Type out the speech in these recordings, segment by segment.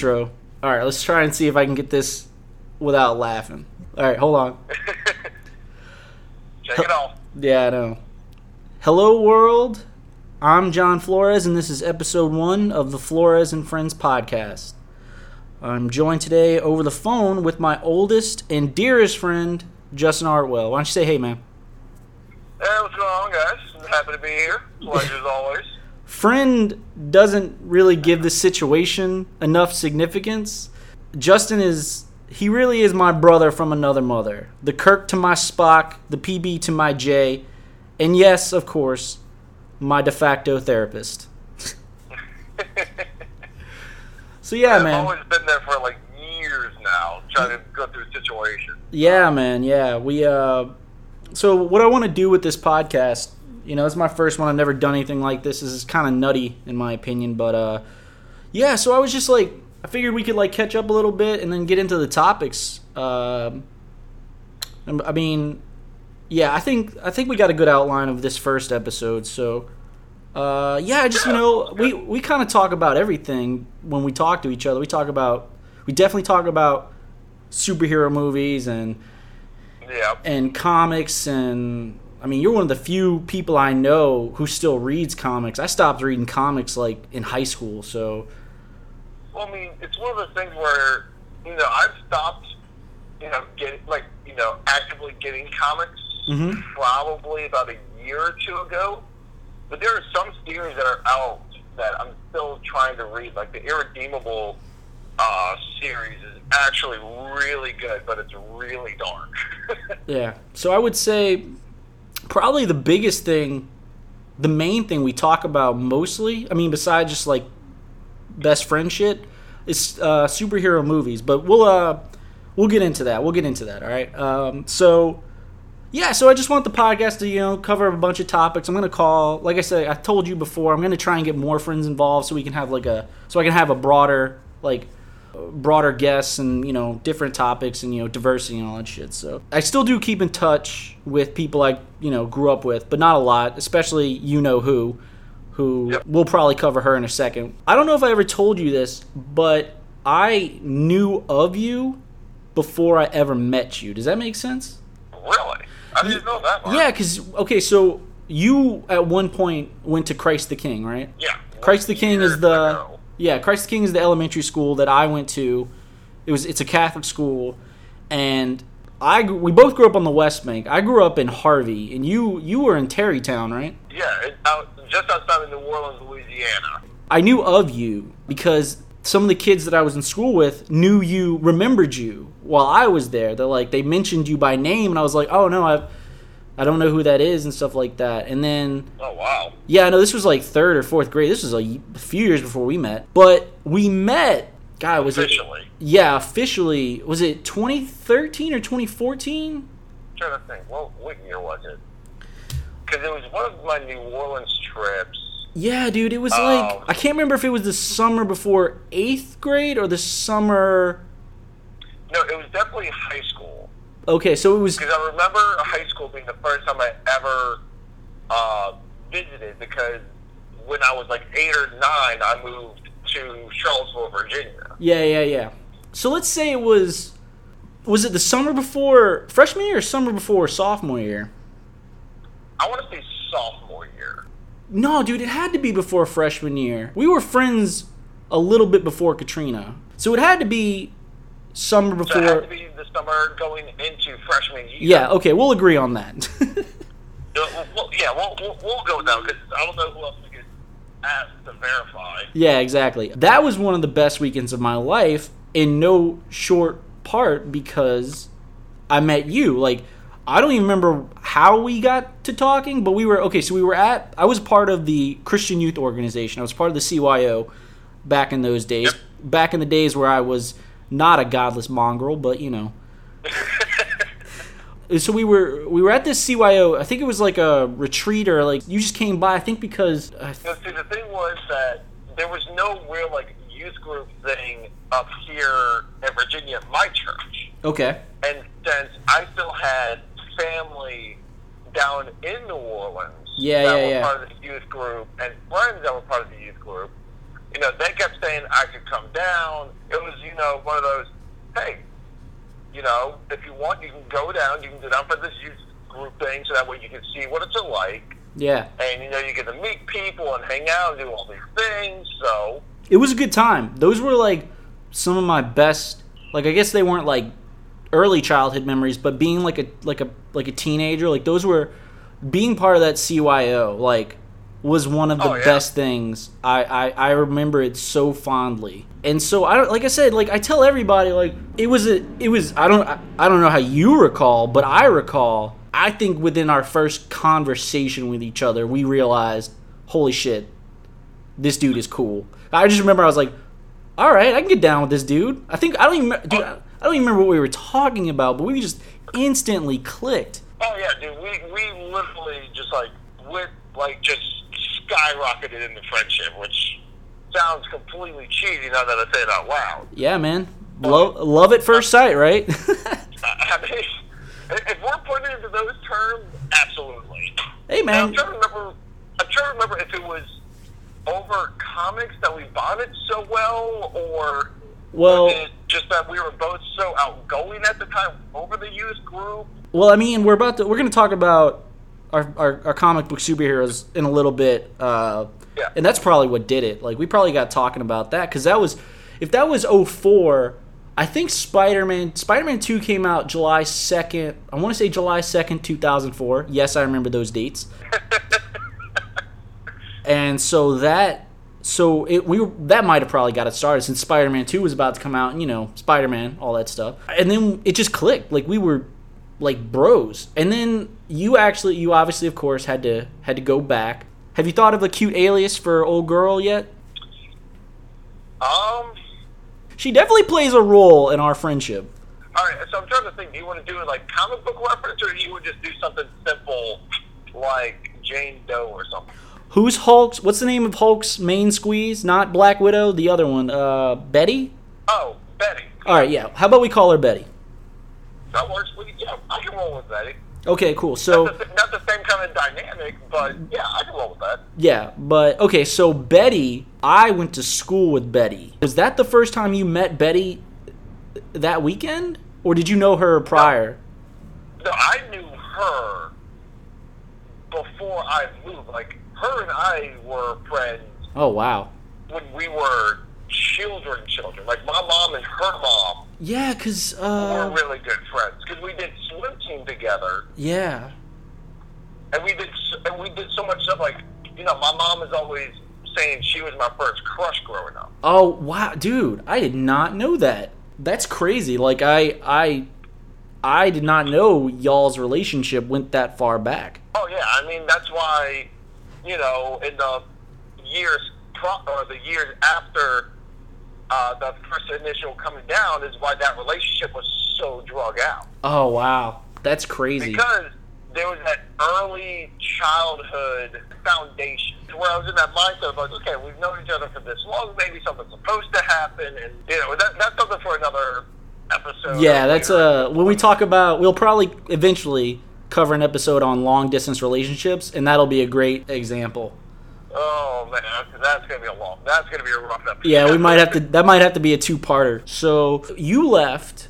intro. All right, let's try and see if I can get this without laughing. All right, hold on. Check it off. Yeah, I know. Hello, world. I'm John Flores, and this is episode one of the Flores and Friends podcast. I'm joined today over the phone with my oldest and dearest friend, Justin Artwell. Why don't you say hey, man? Hey, what's going on, guys? I'm happy to be here. Pleasure as always. Friend doesn't really give the situation enough significance. Justin is. He really is my brother from another mother. The Kirk to my Spock, the PB to my J, and yes, of course, my de facto therapist. so yeah, man. I've man. always been there for like years now, trying to go through a situation. Yeah, man. Yeah, we. uh So what I want to do with this podcast, you know, it's my first one. I've never done anything like this. This is kind of nutty in my opinion, but uh yeah. So I was just like, I figured we could like catch up a little bit and then get into the topics. Um, and- I mean, yeah, I think I think we got a good outline of this first episode. So. Uh, yeah, just you know we we kind of talk about everything when we talk to each other. We talk about we definitely talk about superhero movies and Yeah. and comics and I mean you're one of the few people I know who still reads comics. I stopped reading comics like in high school, so Well, I mean, it's one of those things where you know I've stopped, you know, getting like you know actively getting comics Mhm. probably about a year or two ago. But there are some series that are out that I'm still trying to read, like the Irredeemable uh, series is actually really good, but it's really dark. yeah. So I would say probably the biggest thing the main thing we talk about mostly, I mean besides just like best friend shit, is uh, superhero movies, but we'll uh we'll get into that. We'll get into that, all right? Um so yeah, so I just want the podcast to, you know, cover a bunch of topics. I'm to call, like I said, I told you before, I'm to try and get more friends involved so we can have like a, so I can have a broader, like, broader guests and, you know, different topics and, you know, diversity and all that shit. So I still do keep in touch with people I, you know, grew up with, but not a lot, especially you know who, who Yep. we'll probably cover her in a second. I don't know if I ever told you this, but I knew of you before I ever met you. Does that make sense? really? I didn't know that. Mark. Yeah, because okay, so you at one point went to Christ the King, right? Yeah. Christ the King is the ago. Yeah, Christ the King is the elementary school that I went to. It was it's a Catholic school, and I we both grew up on the West Bank. I grew up in Harvey, and you you were in Terrytown, right? Yeah, out, just outside of New Orleans, Louisiana. I knew of you because some of the kids that I was in school with knew you, remembered you while I was there. They're like they mentioned you by name, and I was like, oh no, I I don't know who that is and stuff like that. And then Oh wow. Yeah, I know this was like third or fourth grade. This was a few years before we met. But we met. God, was it? Officially. Yeah, officially. Was it 2013 or 2014? I'm trying to think. What what year was it? Because it was one of my New Orleans trips. Yeah, dude, it was Oh. like I can't remember if it was the summer before eighth grade or the summer. No, it was definitely high school. Okay, so it was. Because I remember high school being the first time I ever uh, visited. Because when I was like eight or nine, I moved to Charlottesville, Virginia. Yeah, yeah, yeah. So let's say it was. Was it the summer before freshman year or summer before sophomore year? I want to say sophomore year. No, dude, it had to be before freshman year. We were friends a little bit before Katrina. So it had to be summer So it had before. to be summer going into freshman year. Yeah, okay, we'll agree on that. Well, yeah, we'll, we'll, we'll go with that because I don't know who else we could ask to verify. yeah, exactly. That was one of the best weekends of my life in no short part because I met you. Like, I don't even remember how we got to talking, but we were okay. So we were at. I was part of the Christian Youth Organization. I was part of the CYO back in those days. Yep. Back in the days where I was not a godless mongrel, but you know. so we were we were at this CYO. I think it was like a retreat or like you just came by. I think because uh, No, see, the thing was that there was no real like youth group thing up here in Virginia at my church, okay, and since I still had family down in New Orleans Yeah, that yeah, were yeah. part of the youth group and friends that were part of the youth group, you know, they kept saying I could come down. It was, you know, one of those, hey, you know, if you want, you can go down. You can go down for this youth group thing, so that way you can see what it's like. Yeah. And you know, you get to meet people and hang out and do all these things. So It was a good time. Those were like some of my best. Like I guess they weren't like early childhood memories, but being like a like a like a teenager, like those were being part of that CYO. Like was one of the Oh, yeah. best things. I, I I remember it so fondly. And so I don't like I said like I tell everybody like it was a it was I don't I, I don't know how you recall, but I recall I think within our first conversation with each other, we realized, holy shit, this dude is cool. I just remember I was like, all right, I can get down with this dude. I think I don't even dude, oh. I don't even remember what we were talking about, but we just instantly clicked. Oh yeah, dude. We we literally just like went like just skyrocketed into friendship, which sounds completely cheesy now that I say it out loud. Yeah, man. Lo- love at first sight, right? I mean, if we're putting it into those terms, absolutely. hey, And I'm man. trying to remember. I'm trying to remember if it was over comics that we bonded so well, or Well, just that we were both so outgoing at the time over the youth group. well, I mean, we're about to we're going to talk about our, our our comic book superheroes in a little bit. Uh, Yeah. and that's probably what did it. Like we probably got talking about that cuz that was if that was 04, I think Spider-Man Spider-Man 2 came out July 2nd. I want to say July 2nd, 2004. Yes, I remember those dates. and so that so it we that might have probably got it started since Spider-Man 2 was about to come out and you know, Spider-Man, all that stuff. And then it just clicked. Like we were like bros. And then you actually you obviously of course had to had to go back. Have you thought of a cute alias for old girl yet? Um. She definitely plays a role in our friendship. All right, so I'm trying to think. Do you want to do like comic book reference, or do you would just do something simple like Jane Doe or something? Who's Hulk's? What's the name of Hulk's main squeeze? Not Black Widow, the other one. Uh, Betty. Oh, Betty. All right, yeah. How about we call her Betty? That works. We, yeah, I can roll with Betty. Okay, cool. So Not the, not the same kind of dynamic, but yeah, I can roll with that. yeah, but okay. So Betty, I went to school with Betty. Was that the first time you met Betty that weekend, or did you know her prior? No, I knew her before I moved. Like her and I were friends Oh wow. when we were children. Children. Like my mom and her mom Yeah, cause were uh, really good friends because we did swim team together. yeah, and we did and we did so much stuff. Like you know, my mom is always saying she was my first crush growing up. Oh wow, dude! I did not know that. That's crazy. Like I, I, I did not know y'all's relationship went that far back. Oh yeah, I mean that's why you know in the years pro- or the years after uh, the first initial coming down is why that relationship was so drug out Oh wow, that's crazy. because there was that early childhood foundation to where I was in that mindset of like, okay, we've known each other for this long, maybe something's supposed to happen, and you know that, that's something for another episode. yeah, that's later. uh when we talk about we'll probably eventually cover an episode on long distance relationships, and that'll be a great example. Oh man, that's, gonna be a long. That's gonna be a rough episode. Yeah, we might have to. That might have to be a two-parter. So you left.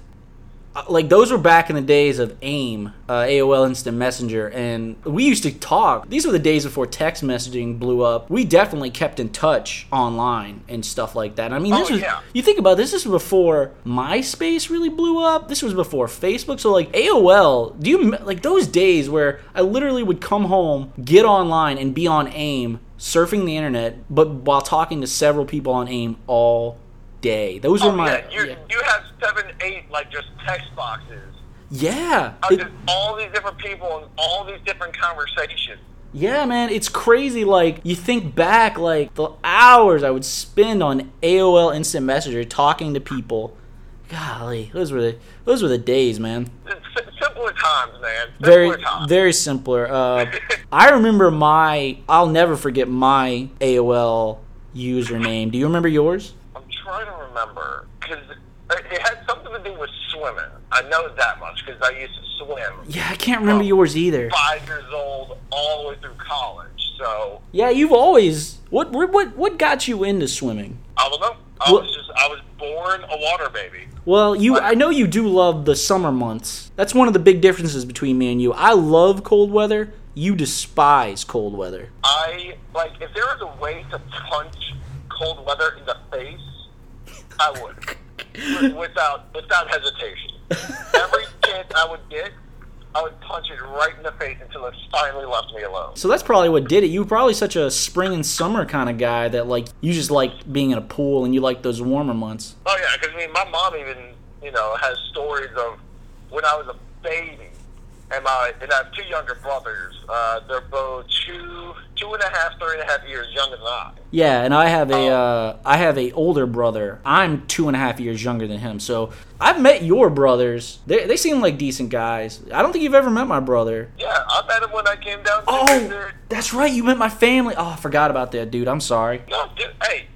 uh, Like those were back in the days of AIM, uh, AOL Instant Messenger, and we used to talk. These were the days before text messaging blew up. We definitely kept in touch online and stuff like that. I mean, this Oh, was yeah. you think about it, this is before MySpace really blew up. This was before Facebook. So like AOL, do you like those days where I literally would come home, get online, and be on AIM, surfing the internet, but while talking to several people on AIM all day. Those Oh, were my yeah, you yeah. you have seven, eight like just text boxes. yeah. Of It- all these different people and all these different conversations. Yeah, man, it's crazy. Like you think back, like the hours I would spend on AOL Instant Messenger talking to people. Golly, those were the those were the days, man. Simpler times, man. Simpler Very times. very simpler. Uh, I remember my. I'll never forget my AOL username. Do you remember yours? I'm trying to remember because it had something to do with swimming. I know that much because I used to swim. Yeah, I can't remember yours either. Five years old, all the way through college. So Yeah, you've always What what what got you into swimming? I don't know. I What- was just I was born a water baby. Well, you I know you do love the summer months. That's one of the big differences between me and you. I love cold weather. You despise cold weather. I like if there was a way to punch cold weather in the face, I would without without hesitation. Every chance I would get, I would punch it right in the face until it finally left me alone. So that's probably what did it. You were probably such a spring and summer kind of guy that like you just like being in a pool and you like those warmer months. Oh yeah, because I mean, my mom even you know has stories of when I was a baby, and my and I have two younger brothers. Uh, they're both two two and a half, three and a half years younger than I. Yeah, and I have a Oh. uh, I have a older brother. I'm two and a half years younger than him. So I've met your brothers. They they seem like decent guys. I don't think you've ever met my brother. Yeah, I met him when I came down to Oh, that's right. You met my family. Oh, I forgot about that, dude. I'm sorry. No, dude, hey,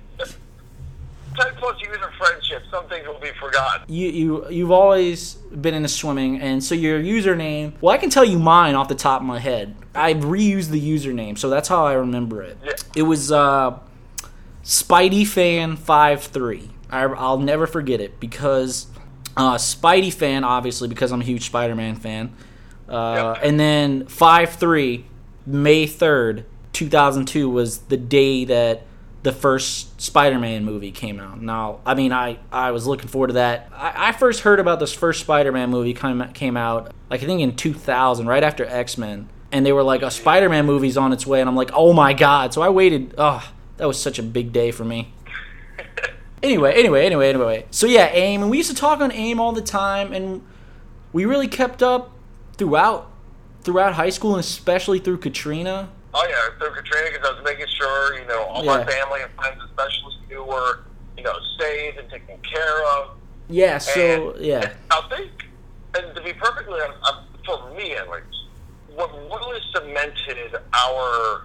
ten plus years of friendship, some things will be forgotten. You you you've always been into swimming, and so your username. Well, I can tell you mine off the top of my head. I reused the username, so that's how I remember it. Yeah. It was uh, Spidey fan five three. I'll never forget it because uh, Spidey fan, obviously, because I'm a huge Spider-Man fan. Uh, Yep. And then five three, May third, two thousand two was the day that the first Spider-Man movie came out. Now, I mean, I, I was looking forward to that. I, I first heard about this first Spider-Man movie come, came out, like I think in 2000, right after X-Men, and they were like, a Spider-Man movie's on its way, and I'm like, oh my god! So I waited. Oh, that was such a big day for me. Anyway, anyway, anyway, anyway. So yeah, AIM, and we used to talk on AIM all the time, and we really kept up throughout throughout high school, and especially through Katrina. Oh yeah, through Katrina, because I was making sure you know all my family and friends, especially, who were you know safe and taken care of. Yeah, so And yeah, I think, and to be perfectly honest, for me at least, what really cemented our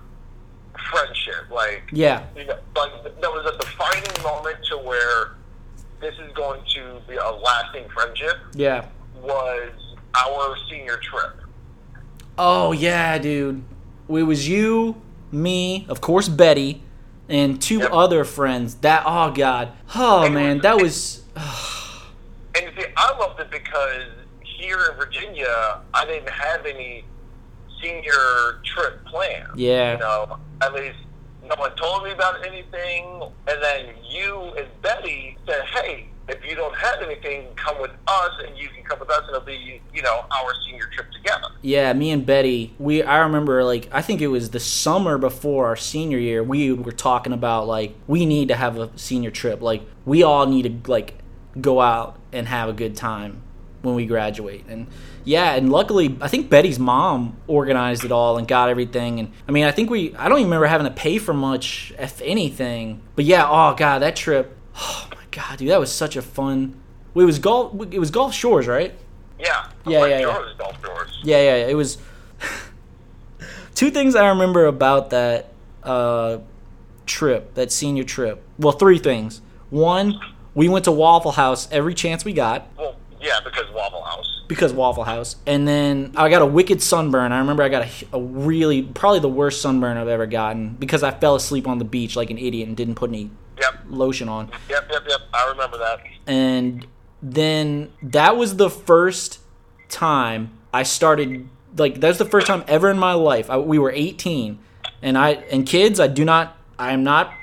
friendship, like yeah, you know, like that was a defining moment to where this is going to be a lasting friendship yeah. was our senior trip. Oh yeah, dude. It was you, me, of course Betty, and two Yep. other friends. That oh god, oh And man, was- that was And you see, I loved it because here in Virginia, I didn't have any senior trip planned. Yeah. You know, at least no one told me about anything. And then you and Betty said, hey, if you don't have anything, come with us, and you can come with us, and it'll be, you know, our senior trip together. Yeah, me and Betty, we I remember like I think it was the summer before our senior year, we were talking about like we need to have a senior trip. Like we all need to like go out and have a good time when we graduate. And yeah, and luckily I think Betty's mom organized it all and got everything and I mean, I think we I don't even remember having to pay for much if anything. But yeah, oh god, that trip. God, dude, that was such a fun it was golf it was Gulf Shores, right? Yeah. Yeah, yeah, yeah. Golf doors. Yeah, yeah, it was. Two things I remember about that uh, trip, that senior trip. Well, three things. One, we went to Waffle House every chance we got Well, yeah, because Waffle House. because Waffle House. And then I got a wicked sunburn. I remember I got a, a really, probably the worst sunburn I've ever gotten because I fell asleep on the beach like an idiot and didn't put any Yep. lotion on. Yep, yep, yep. I remember that. and then that was the first time I started like that's the first time ever in my life I, we were 18 and I and kids I do not I am not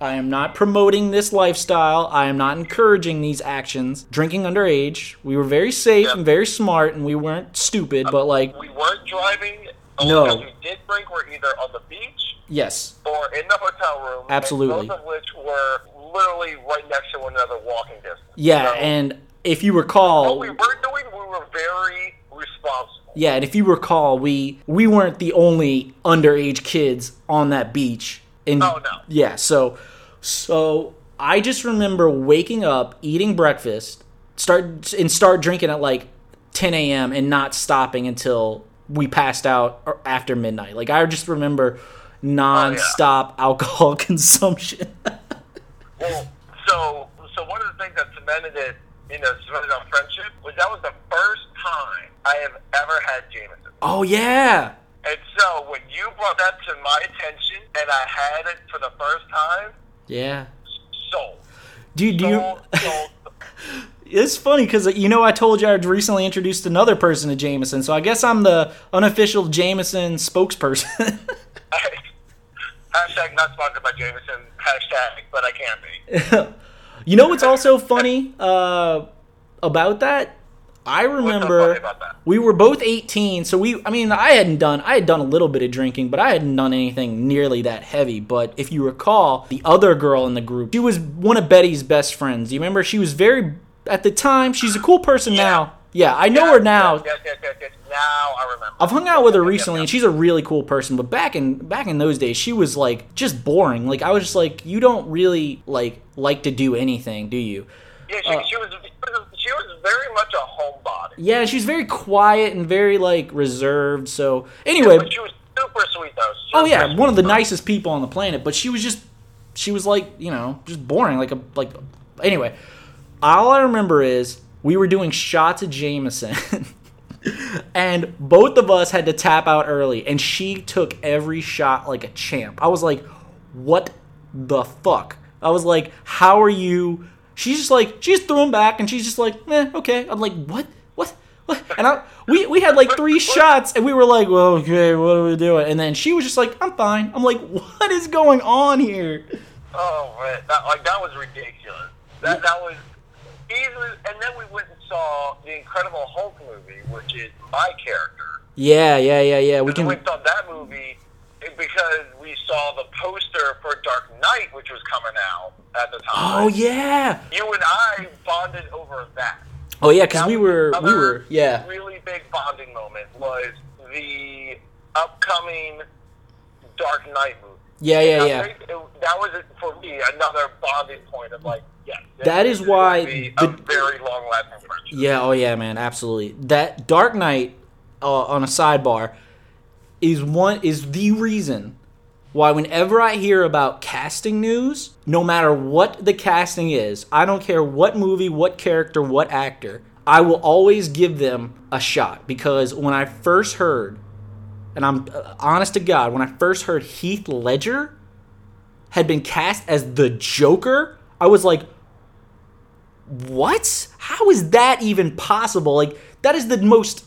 I am not promoting this lifestyle I am not encouraging these actions drinking underage we were very safe Yeah. and very smart and we weren't stupid uh, but like We weren't driving. The No. only times we did drink were either on the beach yes or in the hotel room. Absolutely. both of which were literally right next to one another, walking distance. yeah So, and if you what recall we were doing, we were very responsible. Yeah, and if you recall, we we weren't the only underage kids on that beach. And Oh, no. Yeah, so so I just remember waking up, eating breakfast, start and start drinking at like 10 a.m. and not stopping until we passed out after midnight. Like I just remember non-stop oh, alcohol consumption. Well, so so one of the things that cemented it, you know, cemented our friendship was that was the first time I have ever had Jameson. oh yeah. And so when you brought that to my attention and I had it for the first time, Yeah. sold. Dude, do you? Sold, sold. It's funny because you know I told you I recently introduced another person to Jameson, so I guess I'm the unofficial Jameson spokesperson. Hashtag not sponsored by Jameson. Hashtag, but I can be. you know what's also funny uh, about that? I so remember about that? we were both 18, so we I mean I hadn't done I had done a little bit of drinking, but I hadn't done anything nearly that heavy. But if you recall, the other girl in the group, she was one of Betty's best friends. You remember she was very at the time, she's a cool person now. Yeah, I know her now. Yes, yes, yes, yes. Now I remember. I've hung out with her recently, and she's a really cool person. But back in back in those days, she was like just boring. Like I was just like, you don't really like like to do anything, do you? Yeah, she, uh, she was. She was very much a homebody. Yeah, she's very quiet and very like reserved. So anyway, But she was super sweet though. oh yeah, one of the nicest people on the planet. But she was just she was like you know just boring. Like a like anyway. All I remember is we were doing shots of Jameson. And both of us had to tap out early, and she took every shot like a champ. I was like, "What the fuck?" I was like, "How are you?" She's just like, she's just threw him back, and she's just like, "Eh, okay." I'm like, "What? What? What?" And I, we we had like three shots, and we were like, "Well, okay, what are we doing?" And then she was just like, "I'm fine." I'm like, "What is going on here?" Oh man, that, like that was ridiculous. That that was easily. And then we went and saw the Incredible Hulk movie, which is my character. Yeah, yeah, yeah, yeah. We We can. went and saw that movie because we saw the poster for Dark Knight, which was coming out at the time. Oh yeah. You and I bonded over that. Oh yeah, because we were we were yeah. Really big bonding moment was the upcoming Dark Knight movie. Yeah, yeah, yeah. that was for me another bonding point of like, yes, this That is why the- very long lasting friendship. Yeah, oh yeah, man, absolutely. That Dark Knight uh, on a sidebar is one is the reason why whenever I hear about casting news, no matter what the casting is, I don't care what movie, what character, what actor, I will always give them a shot because when I first heard and I'm uh, honest to God, when I first heard Heath Ledger had been cast as the Joker, I was like, what? How is that even possible? Like that is the most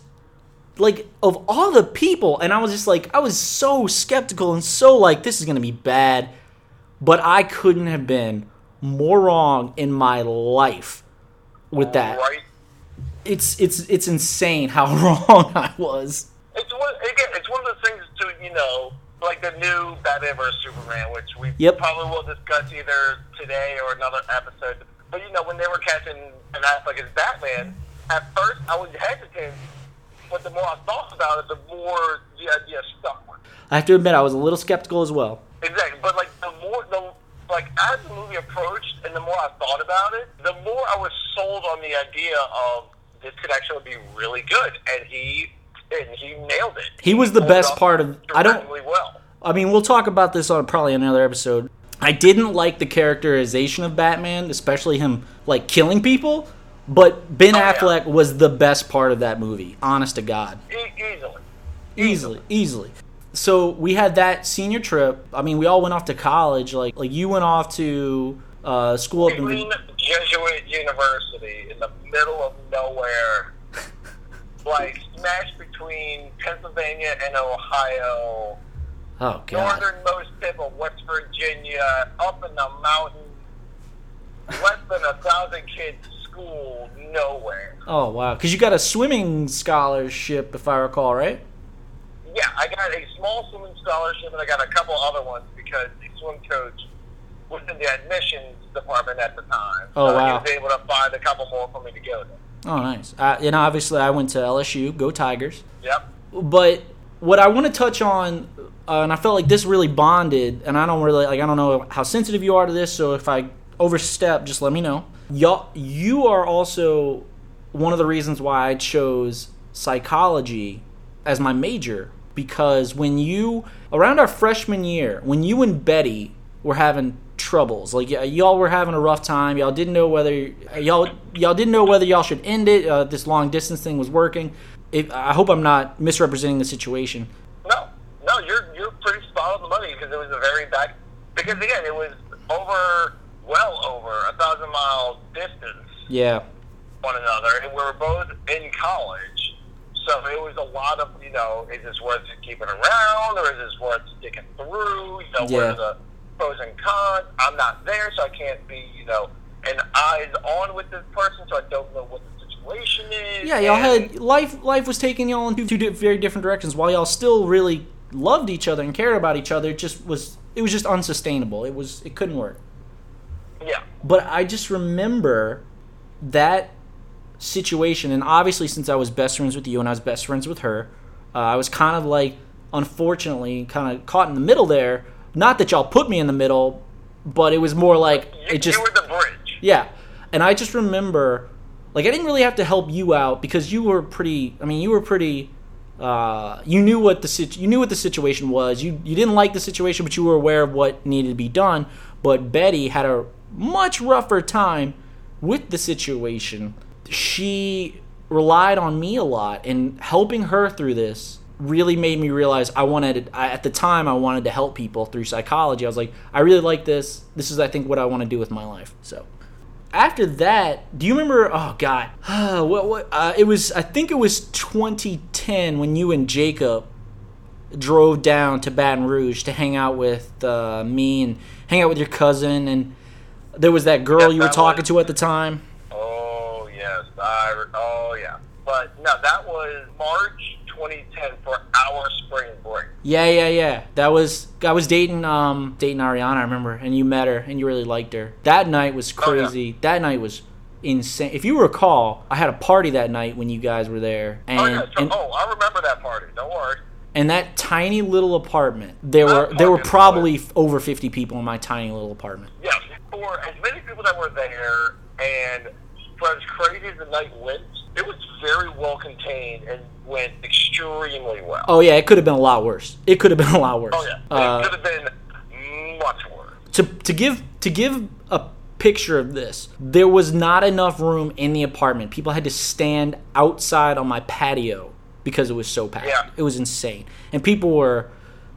like of all the people and I was just like I was so skeptical and so like this is going to be bad. But I couldn't have been more wrong in my life with that. Right? It's it's it's insane how wrong I was. It's one again. It's one of those things to you know, like the new Batman vs Superman, which we Yep. probably will discuss either today or another episode. But you know, when they were casting an Affleck as Batman, at first I was hesitant, but the more I thought about it, the more the idea stuck I have to admit I was a little skeptical as well. Exactly, but like the more the like as the movie approached, and the more I thought about it, the more I was sold on the idea of this could actually be really good, and he he nailed it. He was the best part of- I don't- well. I mean, we'll talk about this on probably another episode. I didn't like the characterization of Batman, especially him like killing people. But Ben Oh, yeah. Affleck was the best part of that movie. Honest to God, E- easily. easily, easily. So we had that senior trip. I mean, we all went off to college. Like, like you went off to uh, school up in. Jesuit University in the middle of nowhere, like smashed between Pennsylvania and Ohio, Oh God. northernmost tip of West Virginia, up in the mountains, less than a thousand kids school, nowhere. Oh wow. Because you got a swimming scholarship, if I recall, right? Yeah, I got a small swimming scholarship and I got a couple other ones because the swim coach was in the admissions department at the time. Oh, so wow. he was able to find a couple more for me to go to. Oh nice. Uh, and obviously, I went to LSU. Go Tigers. Yep. but what I want to touch on, uh, and I felt like this really bonded, and I don't really like I don't know how sensitive you are to this, so if I overstep, just let me know. Y'all, you are also one of the reasons why I chose psychology as my major because when you around our freshman year, when you and Betty were having troubles, like y- y'all were having a rough time, y'all didn't know whether y'all y'all didn't know whether y'all should end it. Uh, this long distance thing was working. If, I hope I'm not misrepresenting the situation. No. No, you're you're pretty spot on the money because it was a very bad. Because again, it was over, well over a thousand mile distance Yeah. one another, and we were both in college. So it was a lot of, you know, is this worth keeping around, or is this worth sticking through? You know, Yeah. are the pros and cons? I'm not there, so I can't be, you know, an eyes on with this person, so I don't know what the situation is. Yeah, y'all had life. Life was taking y'all in two, two very different directions. While y'all still really loved each other and cared about each other, it just was. It was just unsustainable. It was. It couldn't work. Yeah. But I just remember that situation, and obviously, since I was best friends with you and I was best friends with her, uh, I was kind of like, unfortunately, kind of caught in the middle there. Not that y'all put me in the middle, but it was more like You, it just you were the bridge. yeah. And I just remember, like, I didn't really have to help you out because you were pretty. I mean, you were pretty. Uh, you knew what the sit- you knew what the situation was. You you didn't like the situation, but you were aware of what needed to be done. But Betty had a much rougher time with the situation. She relied on me a lot, and helping her through this really made me realize I wanted. I, at the time, I wanted to help people through psychology. I was like, I really like this. This is, I think, what I want to do with my life. So after that, do you remember? Oh God, what? What? Uh, it was. I think it was 2010 when you and Jacob drove down to Baton Rouge to hang out with uh, me and hang out with your cousin, and there was that girl you were talking was- to at the time. Oh yes, I. Oh yeah, but no, that was March 2010 for our spring break. Yeah, yeah, yeah. That was I was dating um dating Ariana, I remember, and you met her and you really liked her. That night was Oh, yeah. crazy. That night was insane. If you recall, I had a party that night when you guys were there, and Oh yeah, so, and, oh I remember that party. Don't worry. and that tiny little apartment. There That were there were probably f- over 50 people in my tiny little apartment. Yes, for as many people that were there, and for as crazy as the night went, it was very well contained and went extremely well. Oh yeah, it could have been a lot worse. It could have been a lot worse. Oh, yeah, Uh, it could have been much worse. to to give to give a picture of this, there was not enough room in the apartment. People had to stand outside on my patio because it was so packed. Yeah. It was insane, and people were.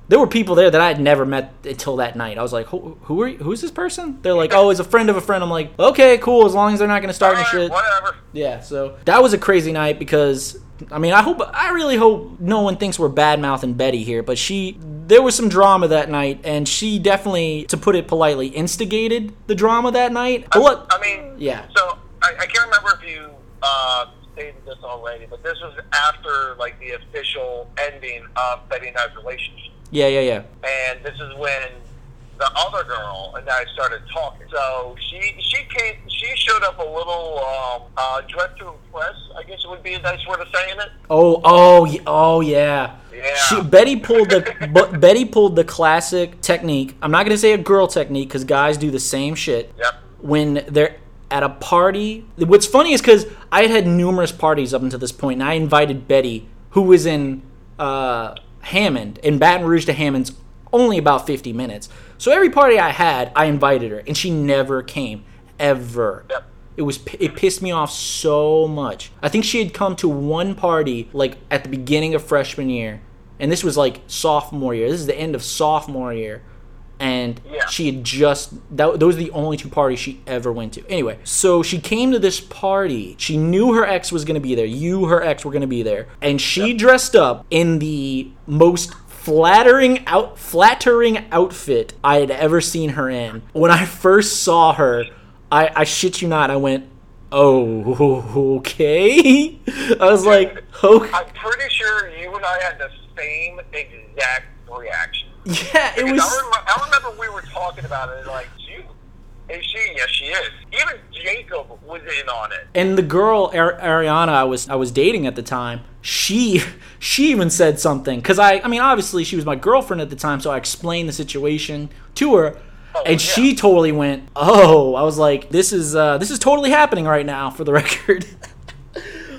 There were people there that I had never met until that night. I was like, "Who, who are you? Who's this person?" They're like, "Oh, it's a friend of a friend." I'm like, "Okay, cool. As long as they're not going to start All any right, shit." whatever. Yeah, so that was a crazy night because I mean I hope I really hope no one thinks we're bad mouthing Betty here, but she there was some drama that night and she definitely, to put it politely, instigated the drama that night. But look, I mean, Yeah. So I, I can't remember if you uh, stated this already, but this was after like the official ending of Betty and I's relationship, yeah, yeah, yeah. and this is when the other girl and I started talking. So she she came she showed up a little um, uh, dressed to impress. I guess it would be a nice word of saying it. Oh, oh, oh, yeah. Yeah. She, Betty pulled the but Betty pulled the classic technique. I'm not gonna say a girl technique because guys do the same shit. Yep. when they're at a party. What's funny is because I had had numerous parties up until this point, and I invited Betty, who was in uh, Hammond, in Baton Rouge to Hammond's only about 50 minutes. So every party I had, I invited her, and she never came, ever. Yep. It was it pissed me off so much. I think she had come to one party like at the beginning of freshman year, and this was like sophomore year. This is the end of sophomore year, and Yeah. she had just that, those are the only two parties she ever went to. Anyway, so she came to this party. She knew her ex was going to be there. You, her ex, were going to be there, and she dressed up in the most flattering out flattering outfit I had ever seen her in. When I first saw her, I, I shit you not, I went, "Oh, okay." I was like, "Okay." I'm pretty sure you and I had the same exact reaction. Yeah, it Because was. I, rem- I remember we were talking about it, like, you, is she? Yes, she is. Even Jacob was in on it. and the girl Ar- Ariana I was I was dating at the time, she she even said something because I I mean obviously she was my girlfriend at the time, so I explained the situation to her, Oh, and yeah. she totally went, "Oh," I was like, "This is uh, this is totally happening right now." For the record,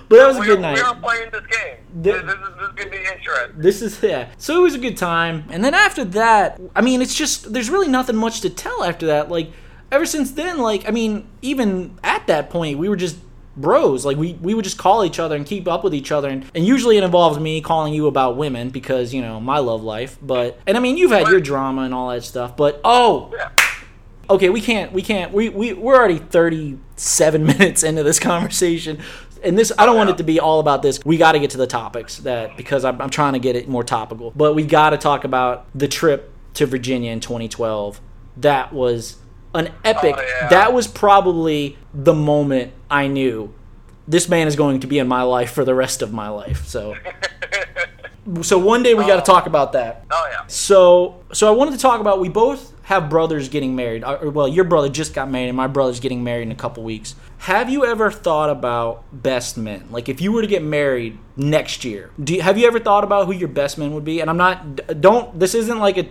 but that was a good night. we are playing this game. The- this, is, this is going to be interesting. This is yeah. So it was a good time, and then after that, I mean, it's just there's really nothing much to tell after that. Like ever since then, like I mean, even at that point, we were just bros. Like we, we would just call each other and keep up with each other, and, and usually it involves me calling you about women because you know my love life. But and I mean you've had your drama and all that stuff. But oh, Yeah. okay, we can't, we can't, we, we, we're already 37 minutes into this conversation. And this, I don't want it to be all about this. We got to get to the topics that, because I'm, I'm trying to get it more topical. But we got to talk about the trip to Virginia in 2012. That was an epic, Oh, yeah. that was probably the moment I knew this man is going to be in my life for the rest of my life. So, so one day we got to oh. talk about that. Oh yeah. So, so I wanted to talk about. We both have brothers getting married. Well, your brother just got married, and my brother's getting married in a couple weeks. Have you ever thought about best men? Like, if you were to get married next year, do you, have you ever thought about who your best men would be? And I'm not. Don't. This isn't like a.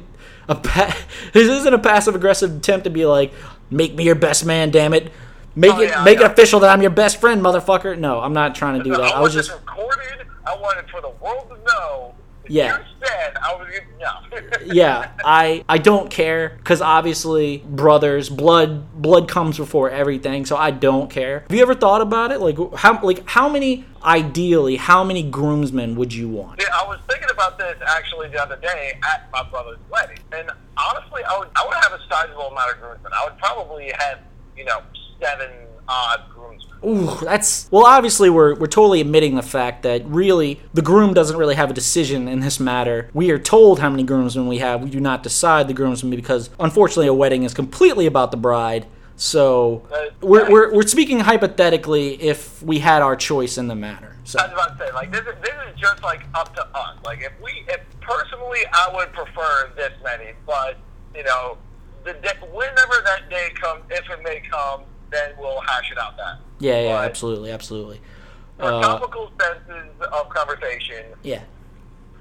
A pa- this isn't a passive aggressive attempt to be like, make me your best man, damn it. Make Oh, it yeah, make it official that I'm your best friend, motherfucker. No, I'm not trying to do that. I, I was just recorded. I wanted for the world to know. Yeah. Said I was. No. yeah i i don't care because obviously brothers blood blood comes before everything so i don't care have you ever thought about it like how like how many ideally how many groomsmen would you want Yeah, I was thinking about this actually the other day at my brother's wedding, and honestly, I would I would have a sizable amount of groomsmen. I would probably have you know seven odd groomsmen. Ooh, that's well. Obviously, we're we're totally admitting the fact that really the groom doesn't really have a decision in this matter. We are told how many groomsmen we have. We do not decide the groomsmen because unfortunately, a wedding is completely about the bride. So we're, we're we're speaking hypothetically if we had our choice in the matter. So I was about to say, like this is this is just like up to us. Like if we, if personally, I would prefer this many, but you know, the day, whenever that day comes, if it may come, then we'll hash it out. Then yeah, yeah, But absolutely, absolutely. for Uh, topical senses of conversation, yeah,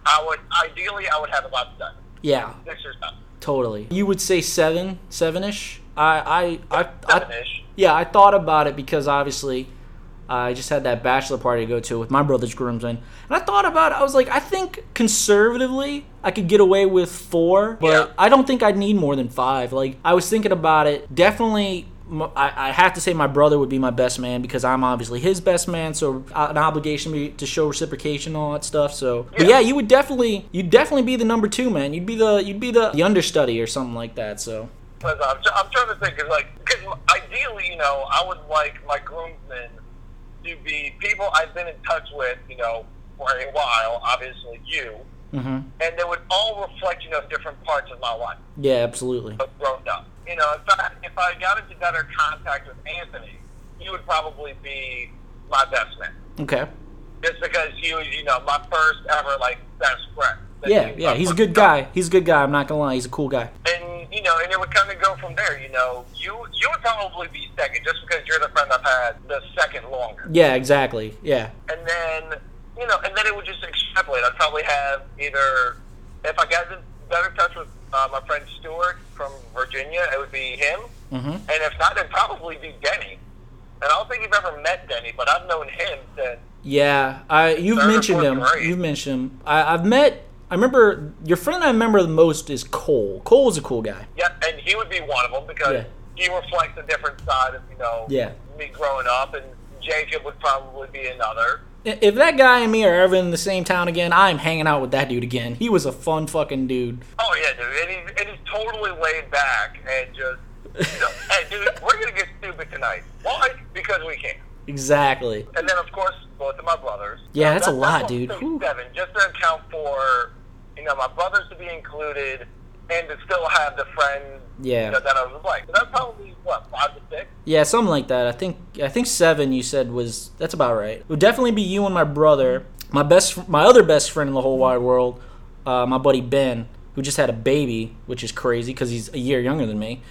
I would ideally I would have about seven, yeah, six or seven, totally. You would say seven, seven-ish. I I I, I seven-ish. Yeah, I thought about it because obviously I just had that bachelor party to go to with my brother's groomsmen. And I thought about it. I was like, I think conservatively I could get away with four, but Yeah. I don't think I'd need more than five. Like, I was thinking about it. Definitely. I, I have to say my brother would be my best man because I'm obviously his best man, so uh, an obligation to show reciprocation, and all that stuff. So, but Yeah. yeah, you would definitely, you'd definitely be the number two man. You'd be the, you'd be the, the understudy or something like that. So, I'm, I'm trying to think, because like, because ideally, you know, I would like my groomsmen to be people I've been in touch with, you know, for a while. Obviously, you, hmm and they would all reflect, you know, different parts of my life. yeah, absolutely. of grown up. You know, if I, if I got into better contact with Anthony, he would probably be my best man. Okay. Just because he was, you know, my first ever like best friend. Yeah, yeah, he's a good guy. He's a good guy. I'm not gonna lie, he's a cool guy. And you know, and it would kind of go from there. You know, you you would probably be second just because you're the friend I've had the second longer. Yeah, exactly. Yeah, And then you know, and then it would just extrapolate. I'd probably have either if I got in better touch with uh, my friend Stuart from Virginia, it would be him. hmm And if not, it'd probably be Denny. And I don't think you've ever met Denny, but I've known him since. yeah. I you've mentioned him. grade. You've mentioned him. I, I've met. I remember your friend I remember the most is Cole. Cole's a cool guy. Yep, and he would be one of them because Yeah. he reflects a different side of you know Yeah. me growing up, and Jacob would probably be another. If that guy and me are ever in the same town again, I'm hanging out with that dude again. He was a fun fucking dude. Oh yeah, dude, and he's, and he's totally laid back and just, you know, hey, dude, we're gonna get stupid tonight. Why? Because we can. Exactly. And then of course both of my brothers. Yeah, that's a lot, also dude. Seven, just to account for, you know, my brothers to be included, and to still have the friend, Yeah. you know, that I was like. So that's probably what five to six. Yeah, something like that. I think I think seven. You said was that's about right. It would definitely be you and my brother. My best, my other best friend in the whole wide world, uh, my buddy Ben, who just had a baby, which is crazy because he's a year younger than me.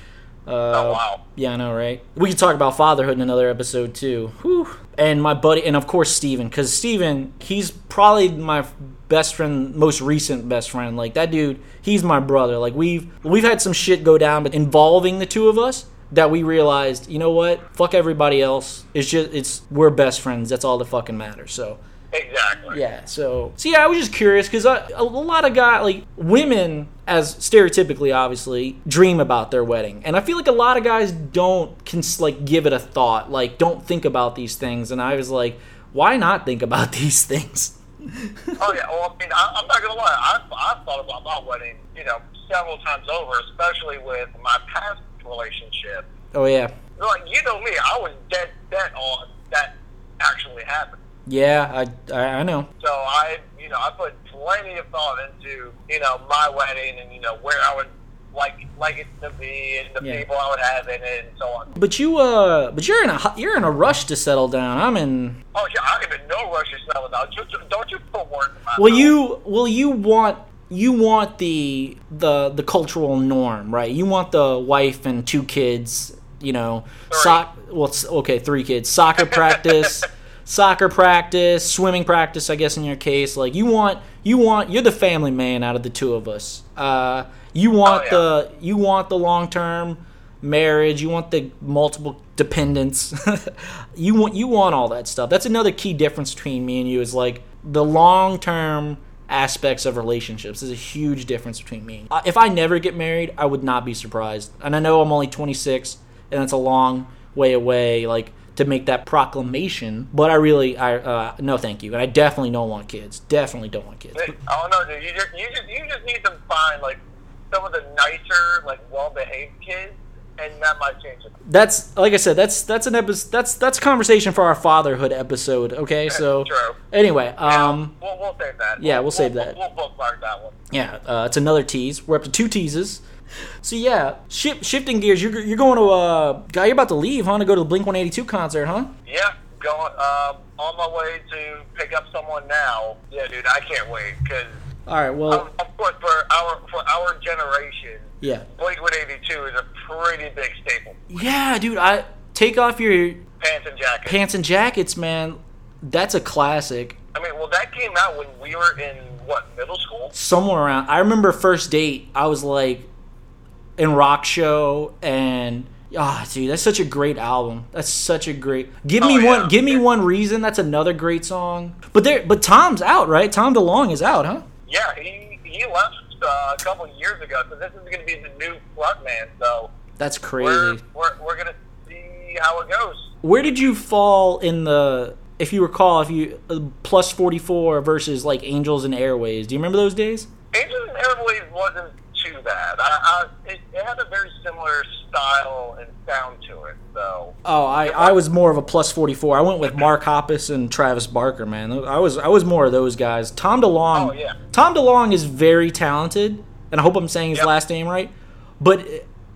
Uh, Oh wow. Yeah, I know, right? We could talk about fatherhood in another episode too. Whew. And my buddy, and of course Steven, because Steven, he's probably my best friend, most recent best friend. Like that dude, he's my brother. Like we've we've had some shit go down, but involving the two of us, that we realized, you know what? Fuck everybody else. It's just it's we're best friends. That's all that fucking matters. So Exactly. Yeah. So, so yeah, I was just curious because a, uh, a lot of guys, like women, as stereotypically, obviously, dream about their wedding, and I feel like a lot of guys don't can like give it a thought, like don't think about these things. And I was like, why not think about these things? oh yeah. Well, I mean, I, I'm not gonna lie. I've, I've thought about my wedding, you know, several times over, especially with my past relationship. Oh yeah. Like you know me, I was dead set on that actually happened. Yeah, I, I I know. So I, you know, I put plenty of thought into, you know, my wedding and you know where I would like like it to be and the Yeah. people I would have in it and so on. But you uh, but you're in a you're in a rush to settle down. I'm in. Oh yeah, I'm in no rush to settle down. Just, don't you put words in my Well, mouth. you well you want you want the the the cultural norm, right? You want the wife and two kids. You know, Three. soc. Well, okay, three kids. Soccer practice, soccer practice, swimming practice. I guess in your case, like you want you want you're the family man out of the two of us. Uh, you want Oh, yeah. the you want the long term marriage. You want the multiple dependents. you want you want all that stuff. That's another key difference between me and you is like the long term aspects of relationships is a huge difference between me. Uh, If I never get married, I would not be surprised. And I know I'm only 26 and it's a long way away like to make that proclamation, but I really I uh, no thank you. And I definitely don't want kids. Definitely don't want kids. Oh no, dude! You just you just you just need to find like some of the nicer, like well-behaved kids, and that might change it. That's like I said. That's that's an episode. That's that's a conversation for our fatherhood episode. Okay, so True. anyway, um, we'll, we'll save that. yeah, we'll save we'll, that. We'll, we'll bookmark that one. yeah, uh, it's another tease. We're up to two teases. So yeah, shif shifting gears. You're you're going to uh, guy. You're about to leave, huh? To go to the Blink 182 concert, huh? Yeah, going um, on my way to pick up someone now. Yeah, dude, I can't wait because All right. Well, of, of course for our for our generation, yeah, Blink One Eighty Two is a pretty big staple. yeah, dude. I take off your Pants and jackets. pants and jackets, man. That's a classic. I mean, well, that came out when we were in what middle school. somewhere around. I remember first date. I was like in rock show and ah, dude, that's such a great album. That's such a great. Give Oh, me yeah. one. Give me one reason. That's another great song. But there, but Tom's out, right? Tom DeLonge is out, huh? Yeah, he he left uh, a couple years ago, so this is going to be the new frontman. So That's we're crazy. we're, we're going to see how it goes. Where did you fall in the? If you recall, if you uh, plus forty four versus like Angels and Airwaves, do you remember those days? Angels and Airwaves wasn't too bad. I, I, it, had a very similar style and sound to it. So Oh, I, I was more of a plus forty four. I went with Mark Hoppus and Travis Barker, man. I was I was more of those guys. Tom DeLonge. Oh, yeah. Tom DeLonge is very talented, and I hope I'm saying his Yep. last name right. But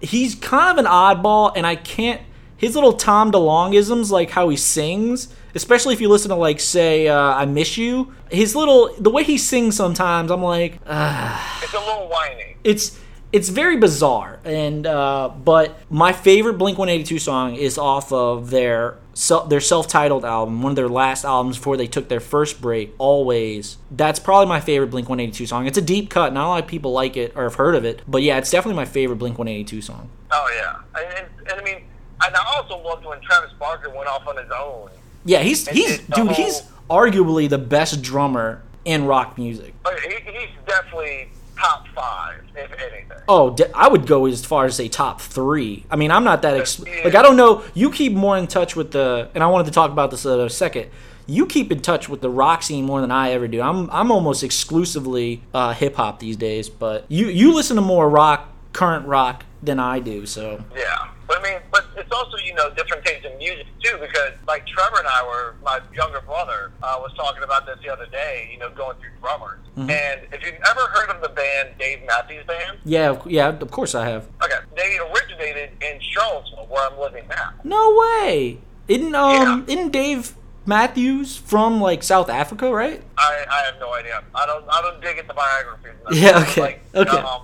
he's kind of an oddball, and I can't. His little Tom DeLongeisms, like how he sings, especially if you listen to like say uh, "I Miss You." His little the way he sings sometimes, I'm like, ah it's a little whiny. it's it's very bizarre and uh, but my favorite blink 182 song is off of their self their self-titled album one of their last albums before they took their first break always. That's probably my favorite blink 182 song. It's a deep cut not a lot of people like it or have heard of it but yeah it's definitely my favorite blink 182 song. Oh yeah, and, and, and I mean, and I also loved when Travis Barker went off on his own. yeah he's he's dude whole- he's arguably the best drummer in rock music. He, he's definitely top five, if anything. Oh, I would go as far as say top three. I mean, I'm not that ex- Yeah. like I don't know. You keep more in touch with the, and I wanted to talk about this in a second. You keep in touch with the rock scene more than I ever do. I'm I'm almost exclusively uh, hip hop these days, but you you listen to more rock, current rock than I do. So Yeah, but I mean, but it's also you know different things in music too because like Trevor and I were my younger brother uh, was talking about this the other day. You know, going through drummers, and if you've ever heard of the band Dave Matthews Band, yeah, of- yeah, of course I have. okay, they originated in Charlottesville, where I'm living now. No way. Isn't um isn't Dave Matthews from like South Africa, right? I, I have no idea. I don't I don't dig into biographies. Yeah, okay, Like, okay. Um,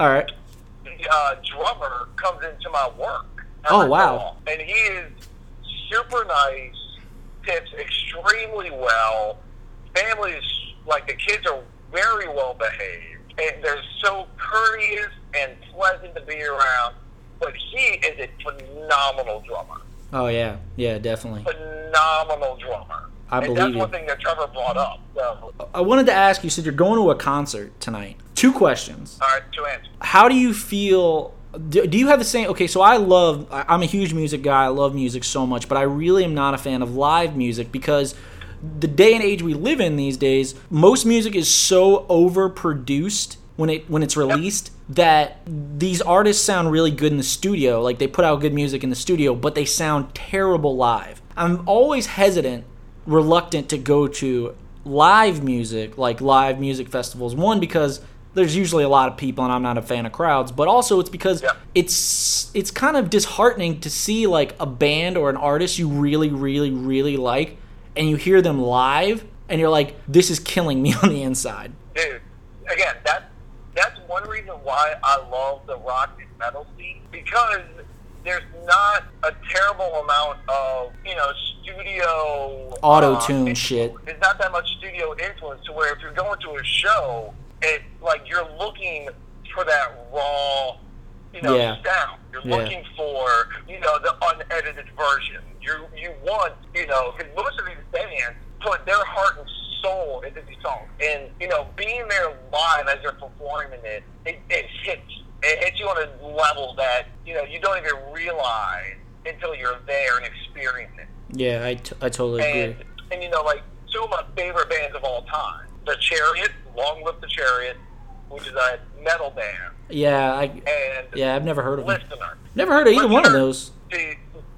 All right. Uh, drummer comes into my work. Oh, wow. And he is super nice, tips extremely well. Families, like the kids, are very well behaved, and they're so courteous and pleasant to be around. But he is a phenomenal drummer. Oh yeah, yeah, definitely. Phenomenal drummer. I believe that's you. one thing that Trevor brought up. So, I wanted to ask you. Said you're going to a concert tonight. Two questions. all right, two answers. How do you feel? Do, do you have the same? Okay, so I love. I'm a huge music guy. I love music so much, but I really am not a fan of live music because the day and age we live in these days, most music is so overproduced when it when it's released that these artists sound really good in the studio. Like they put out good music in the studio, but they sound terrible live. I'm always hesitant, reluctant to go to live music, like live music festivals. One because there's usually a lot of people and I'm not a fan of crowds, but also it's because Yeah. it's it's kind of disheartening to see like a band or an artist you really really really like and you hear them live and you're like this is killing me on the inside. dude. Again, that's that's one reason why I love the rock and metal scene because there's not a terrible amount of you know studio Auto-tune uh, shit. There's not that much studio influence to where if you're going to a show, it's like you're looking for that raw, you know, Yeah. sound. You're Yeah. looking for you know the unedited version. You you want you know because most of these bands put their heart and soul into these songs, and you know being there live as they're performing it, it, it hits it hits you on a level that you know you don't even realize until you're there and experience it. Yeah, I, t- I totally agree. And and you know like two of my favorite bands of all time, the Chariot, Long Live the Chariot, which is a metal band, Yeah, I and yeah, I've never heard of them. Listener. Never heard of either one of those. The,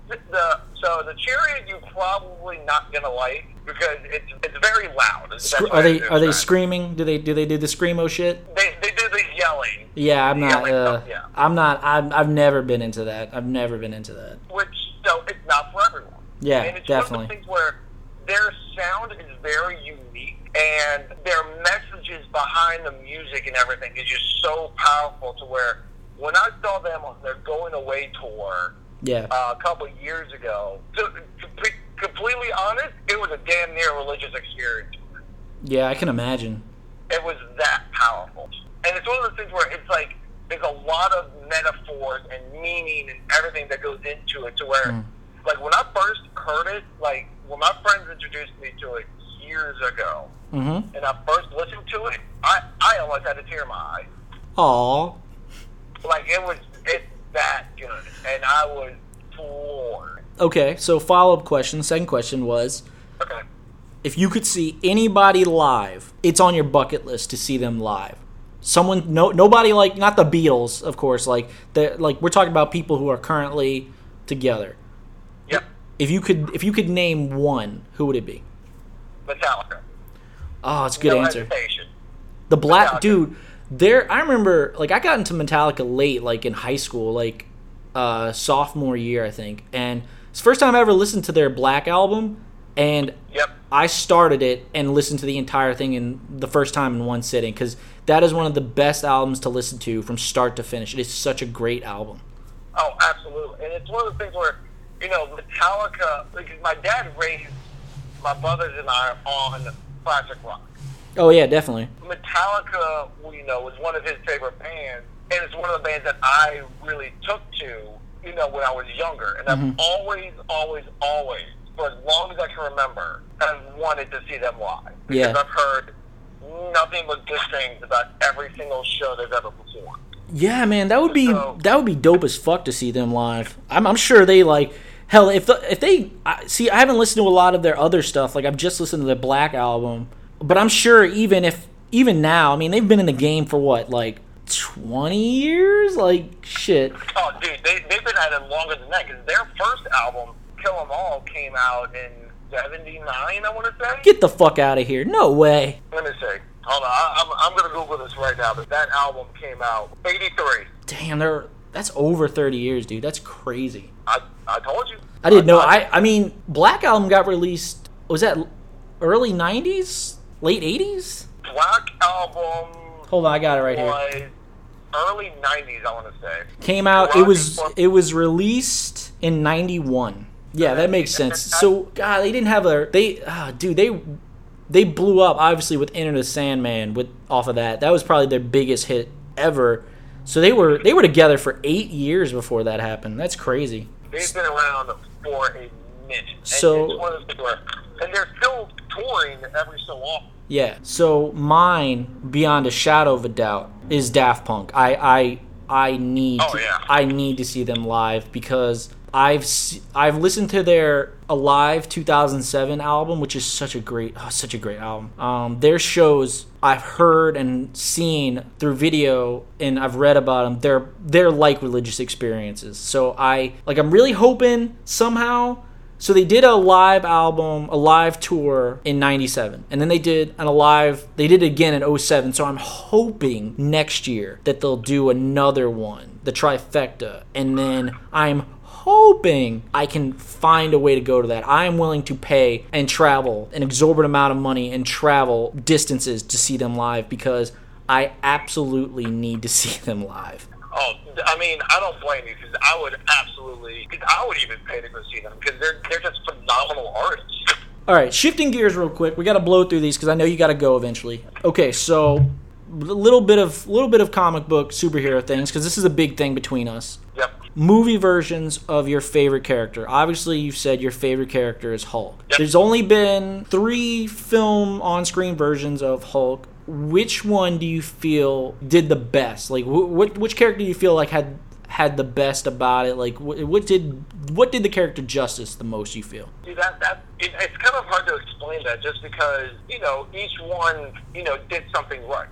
the so the chariot you're probably not gonna like because it's it's very loud. Scr- are they are they screaming? Do they do they do the screamo shit? They they do yelling, Yeah, I'm not. Uh, yeah. I'm not. I'm, I've never been into that. I've never been into that. which so it's not for everyone. Yeah, and it's one definitely. of the things where their sound is very unique and their messages behind the music and everything is just so powerful to where when I saw them on their going away tour Yeah, uh, a couple of years ago, to, to be completely honest, it was a damn near religious experience. yeah, I can imagine. It was that powerful. And it's one of those things where it's like there's a lot of metaphors and meaning and everything that goes into it to where Mm. like when I first heard it, like when my friends introduced me to it years ago Mm-hmm. and I first listened to it, I, I almost had a tear in my eye. Aw. Like it was it's that good. And I was floored. Okay, so follow up question. Second question was, Okay. if you could see anybody live, it's on your bucket list to see them live. Someone, no, nobody like not the Beatles, of course. Like the like we're talking about people who are currently together. Yep. If you could, if you could name one, who would it be? Metallica. Oh, it's a good no answer. hesitation. The black Metallica. dude. There, I remember. Like, I got into Metallica late, like in high school, like uh, sophomore year, I think. And it's the first time I ever listened to their Black album, and Yep. I started it and listened to the entire thing in the first time in one sitting because that is one of the best albums to listen to from start to finish. It is such a great album. Oh, absolutely. And it's one of the things where, you know, Metallica, because my dad raised my brothers and I on classic rock. Oh yeah, definitely. Metallica, you know, was one of his favorite bands, and it's one of the bands that I really took to, you know, when I was younger. And I've mm-hmm. always, always, always, for as long as I can remember, have wanted to see them live. Because Yeah. I've heard nothing but good things about every single show they've ever performed. Yeah, man, that would be So- that would be dope as fuck to see them live. I'm, I'm sure they like hell if the, if they I, see. I haven't listened to a lot of their other stuff. Like I've just listened to the Black album, but I'm sure even if even now, I mean, they've been in the game for what like 20 years. Like shit. Oh, dude, they, they've been at it longer than that because their first album, Kill 'Em All, came out in 79, I want to say. Get the fuck out of here. No way. Let me see. Hold on, I, I'm, I'm going to Google this right now, but that album came out 83. Damn, they're that's over 30 years, dude. That's crazy. I, I told you. I didn't know. thought- I I mean, Black album got released. Was that early 90s, late 80s? Black Album Hold on, I got it right here. early 90s, I want to say. Came out. It was it was released in 91. Yeah, that makes sense. So God, they didn't have a they. Ah, dude, they they blew up obviously with Enter the Sandman with off of that. That was probably their biggest hit ever. So they were they were together for eight years before that happened. That's crazy. They've been around for a minute. So- it's one of those things where and they're still touring every so often. Yeah. So mine, beyond a shadow of a doubt, is Daft Punk. I I I need Oh, to, yeah. I need to see them live because I've I've listened to their Alive 2007 album, which is such a great oh, such a great album. Um, their shows I've heard and seen through video, and I've read about them. They're they're like religious experiences. So I like I'm really hoping somehow so they did a live album, a live tour in 97. And then they did an alive, they did it again in 07. So I'm hoping next year that they'll do another one, the trifecta. And then I'm hoping I can find a way to go to that. I am willing to pay and travel an exorbitant amount of money and travel distances to see them live because I absolutely need to see them live. Oh, I mean, I don't blame you because I would absolutely, cause I would even pay to go see them because they're they're just phenomenal artists. All right, shifting gears real quick. We got to blow through these because I know you got to go eventually. Okay, so a little bit of little bit of comic book superhero things because this is a big thing between us. Yep. Movie versions of your favorite character. Obviously, you've said your favorite character is Hulk. Yep. There's only been three film on-screen versions of Hulk. Which one do you feel did the best? Like, wh- which character do you feel like had had the best about it? Like, wh- what did what did the character justice the most? You feel? See that that it, it's kind of hard to explain that just because you know each one you know did something right.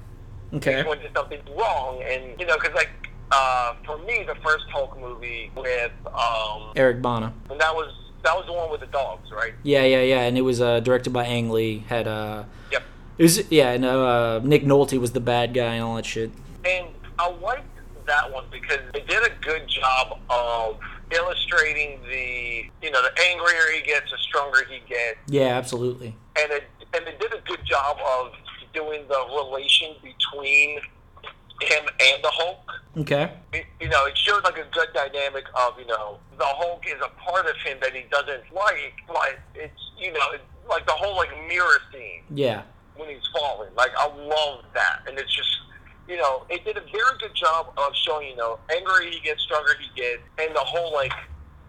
Okay. Each one did something wrong, and you know because like uh, for me the first Hulk movie with um Eric Bana. and that was that was the one with the dogs, right? Yeah, yeah, yeah, and it was uh, directed by Ang Lee. Had uh, Yep. it was yeah, and uh, Nick Nolte was the bad guy and all that shit. And I liked that one because they did a good job of illustrating the, you know, the angrier he gets, the stronger he gets, Yeah, absolutely. and it and they did a good job of doing the relation between him and the Hulk. Okay. It, you know, it showed like a good dynamic of, you know, the Hulk is a part of him that he doesn't like, but it's, you know, it's like the whole like mirror scene Yeah. when he's falling. Like I love that, and it's just you know it did a very good job of showing you know angrier he gets, stronger he gets, and the whole like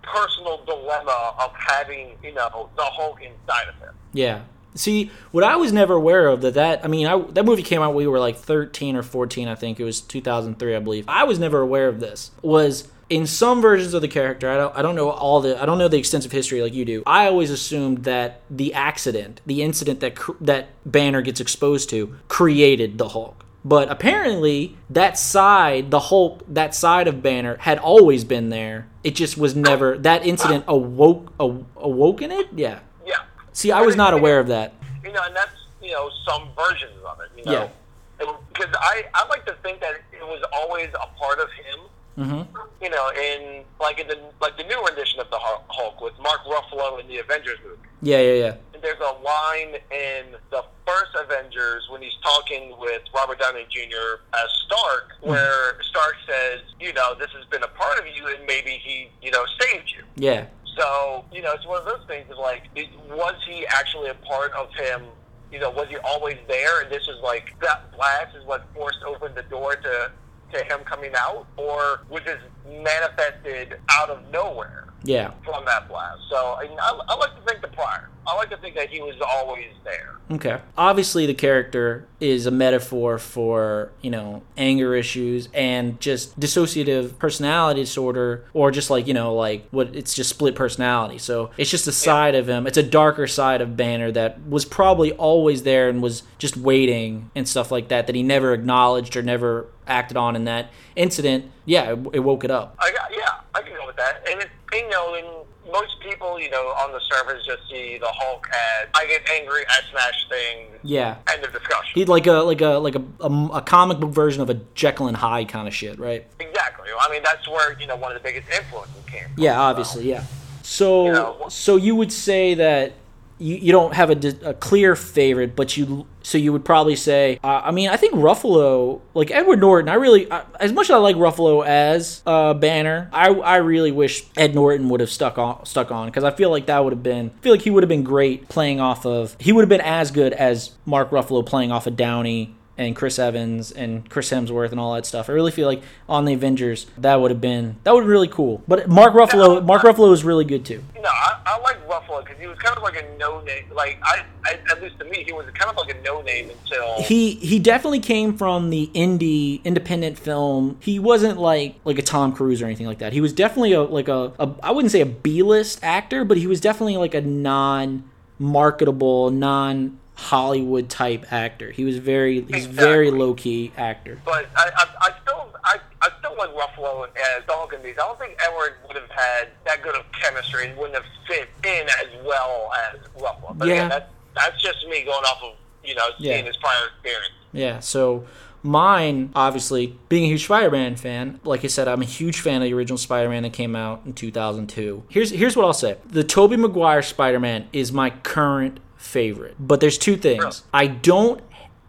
personal dilemma of having you know the Hulk inside of him. Yeah. See, what I was never aware of that that I mean, I, that movie came out when we were like 13 or 14, I think it was 2003, I believe. I was never aware of this. Was in some versions of the character, I don't I don't know all the I don't know the extensive history like you do. I always assumed that the accident, the incident that that Banner gets exposed to created the Hulk. But apparently, that side, the Hulk, that side of Banner had always been there. It just was never that incident awoke aw- awoken it. Yeah. Yeah, See, I was not aware of that. you know, and that's you know some versions of it. You Yeah. know, because I I like to think that it was always a part of him. Mm-hmm. You know, in like in the like the new rendition of the Hulk Hulk with Mark Ruffalo in the Avengers movie. Yeah, yeah, yeah. And there's a line in the first Avengers when he's talking with Robert Downey Jr. as Stark, where Stark says, you know, this has been a part of you, and maybe he, you know, saved you. Yeah. So, you know, it's one of those things of like, was he actually a part of him? You know, was he always there? And this is like that blast is what forced open the door to to him coming out, or was this manifested out of nowhere? Yeah. from that blast. So I, I, I like to think the prior. I like to think that he was always there. Okay. Obviously, the character is a metaphor for, you know, anger issues and just dissociative personality disorder, or just like, you know, like what it's just split personality. So it's just a side of him. It's a darker side of Banner that was probably always there and was just waiting and stuff like that, that he never acknowledged or never acted on in that incident. Yeah, it, it woke it up. I yeah, I can go with that. And it, you know, and most people, you know, on the surface just see the Hulk as I get angry, I smash things. Yeah. End of discussion. He'd like a like a like a, a, a comic book version of a Jekyll and Hyde kind of shit, right? Exactly. I mean, that's where you know one of the biggest influences came. From, Yeah, obviously, yeah. So, You know, so you would say that you, you don't have a, a clear favorite, but you so you would probably say, uh, I mean, I think Ruffalo, like Edward Norton, I really, I, as much as I like Ruffalo as uh, Banner, I I really wish Ed Norton would have stuck on stuck on because I feel like that would have been, I feel like he would have been great playing off of, he would have been as good as Mark Ruffalo playing off of Downey and Chris Evans and Chris Hemsworth and all that stuff. I really feel like on the Avengers that would have been that would been really cool. But Mark Ruffalo, Mark Ruffalo is really good too. No, I, I like Ruffalo because he was kind of like a no name. Like I, I, at least to me, he was kind of like a no name until he he definitely came from the indie independent film. He wasn't like like a Tom Cruise or anything like that. He was definitely a like a, a I wouldn't say a B list actor, but he was definitely like a non marketable, non Hollywood type actor. He was very he's Exactly. very low key actor. But I, I, I still, I, I still like Ruffalo as Dog in these. I don't think Edward would have had that good of chemistry and wouldn't have fit in as well as Ruffalo. But Yeah. again, that, that's just me going off of you know seeing Yeah. his prior experience. Yeah, so mine, obviously, being a huge Spider-Man fan, like I said, I'm a huge fan of the original Spider-Man that came out in 2002. Here's here's what I'll say: the Tobey Maguire Spider-Man is my current favorite, but there's two things. Really? I don't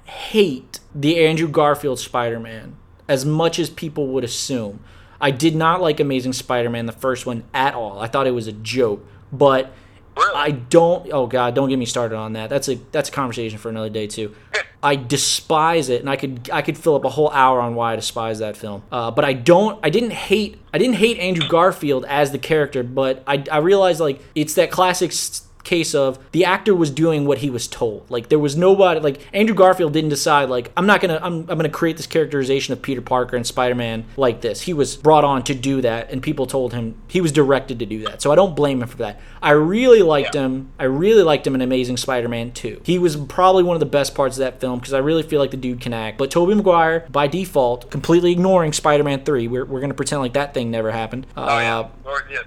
hate the Andrew Garfield Spider-Man as much as people would assume. I did not like Amazing Spider-Man, the first one, at all. I thought it was a joke, but. Really? I don't. Oh God, don't get me started on that. That's a that's a conversation for another day too. I despise it, and I could I could fill up a whole hour on why I despise that film. Uh, but I don't. I didn't hate. I didn't hate Andrew Garfield as the character, but I I realized like it's that classic. s- case of the actor was doing what he was told. Like there was nobody like andrew garfield didn't decide like i'm not gonna i'm, I'm gonna create this characterization of peter parker and spider-man like this. He was brought on to do that and people told him he was directed to do that. So i don't blame him for that. I really liked Yeah. him. I really liked him in amazing spider-man 2 he was probably one of the best parts of that film because i really feel like the dude can act. But tobey maguire by default completely ignoring spider-man 3 we're, we're gonna pretend like that thing never happened. Uh, Oh yeah, or, yeah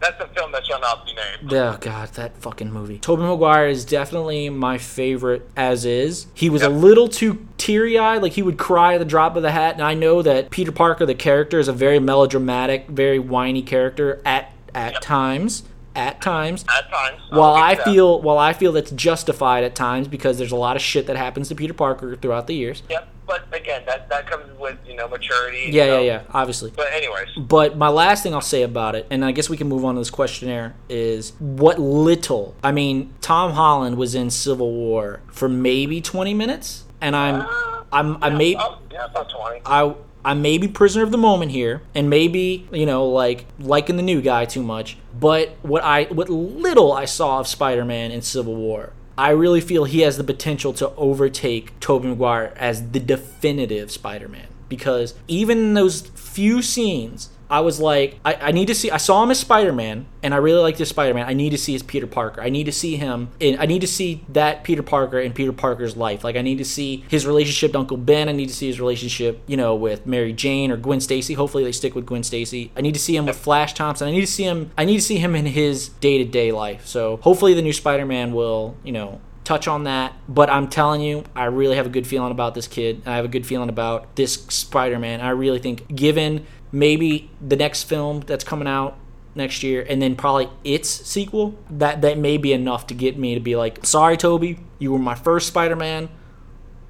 that's a film that shall not be named. Oh god, that fucking movie. Tobey Maguire is definitely my favorite as is. He was a little too teary-eyed, like he would cry at the drop of the hat, and I know that Peter Parker the character is a very melodramatic, very whiny character at at Yep. times. At times. At times, While I feel while I feel that's justified at times because there's a lot of shit that happens to Peter Parker throughout the years. Yep, but again, that that comes with you know maturity. Yeah, you know. yeah, yeah, obviously. But anyways, But my last thing I'll say about it, and I guess we can move on to this questionnaire, is what little. I mean, Tom Holland was in Civil War for maybe 20 minutes, and I'm, uh, I'm, I may, oh, yeah, about twenty. I, I may be prisoner of the moment here, and maybe you know, like liking the new guy too much. But what I, what little I saw of Spider-Man in Civil War. I really feel he has the potential to overtake Tobey Maguire as the definitive Spider-Man because even those few scenes, I was like, I, I need to see. I saw him as Spider Man, and I really like this Spider Man. I need to see his Peter Parker. I need to see him. I need to see that Peter Parker in Peter Parker's life. Like I need to see his relationship to Uncle Ben. I need to see his relationship, you know, with Mary Jane or Gwen Stacy. Hopefully they stick with Gwen Stacy. I need to see him with Flash Thompson. I need to see him. I need to see him in his day to day life. So hopefully the new Spider Man will, you know, touch on that. But I'm telling you, I really have a good feeling about this kid. I have a good feeling about this Spider Man. I really think, given maybe the next film that's coming out next year, and then probably its sequel, that that may be enough to get me to be like, sorry, Tobey, you were my first Spider Man,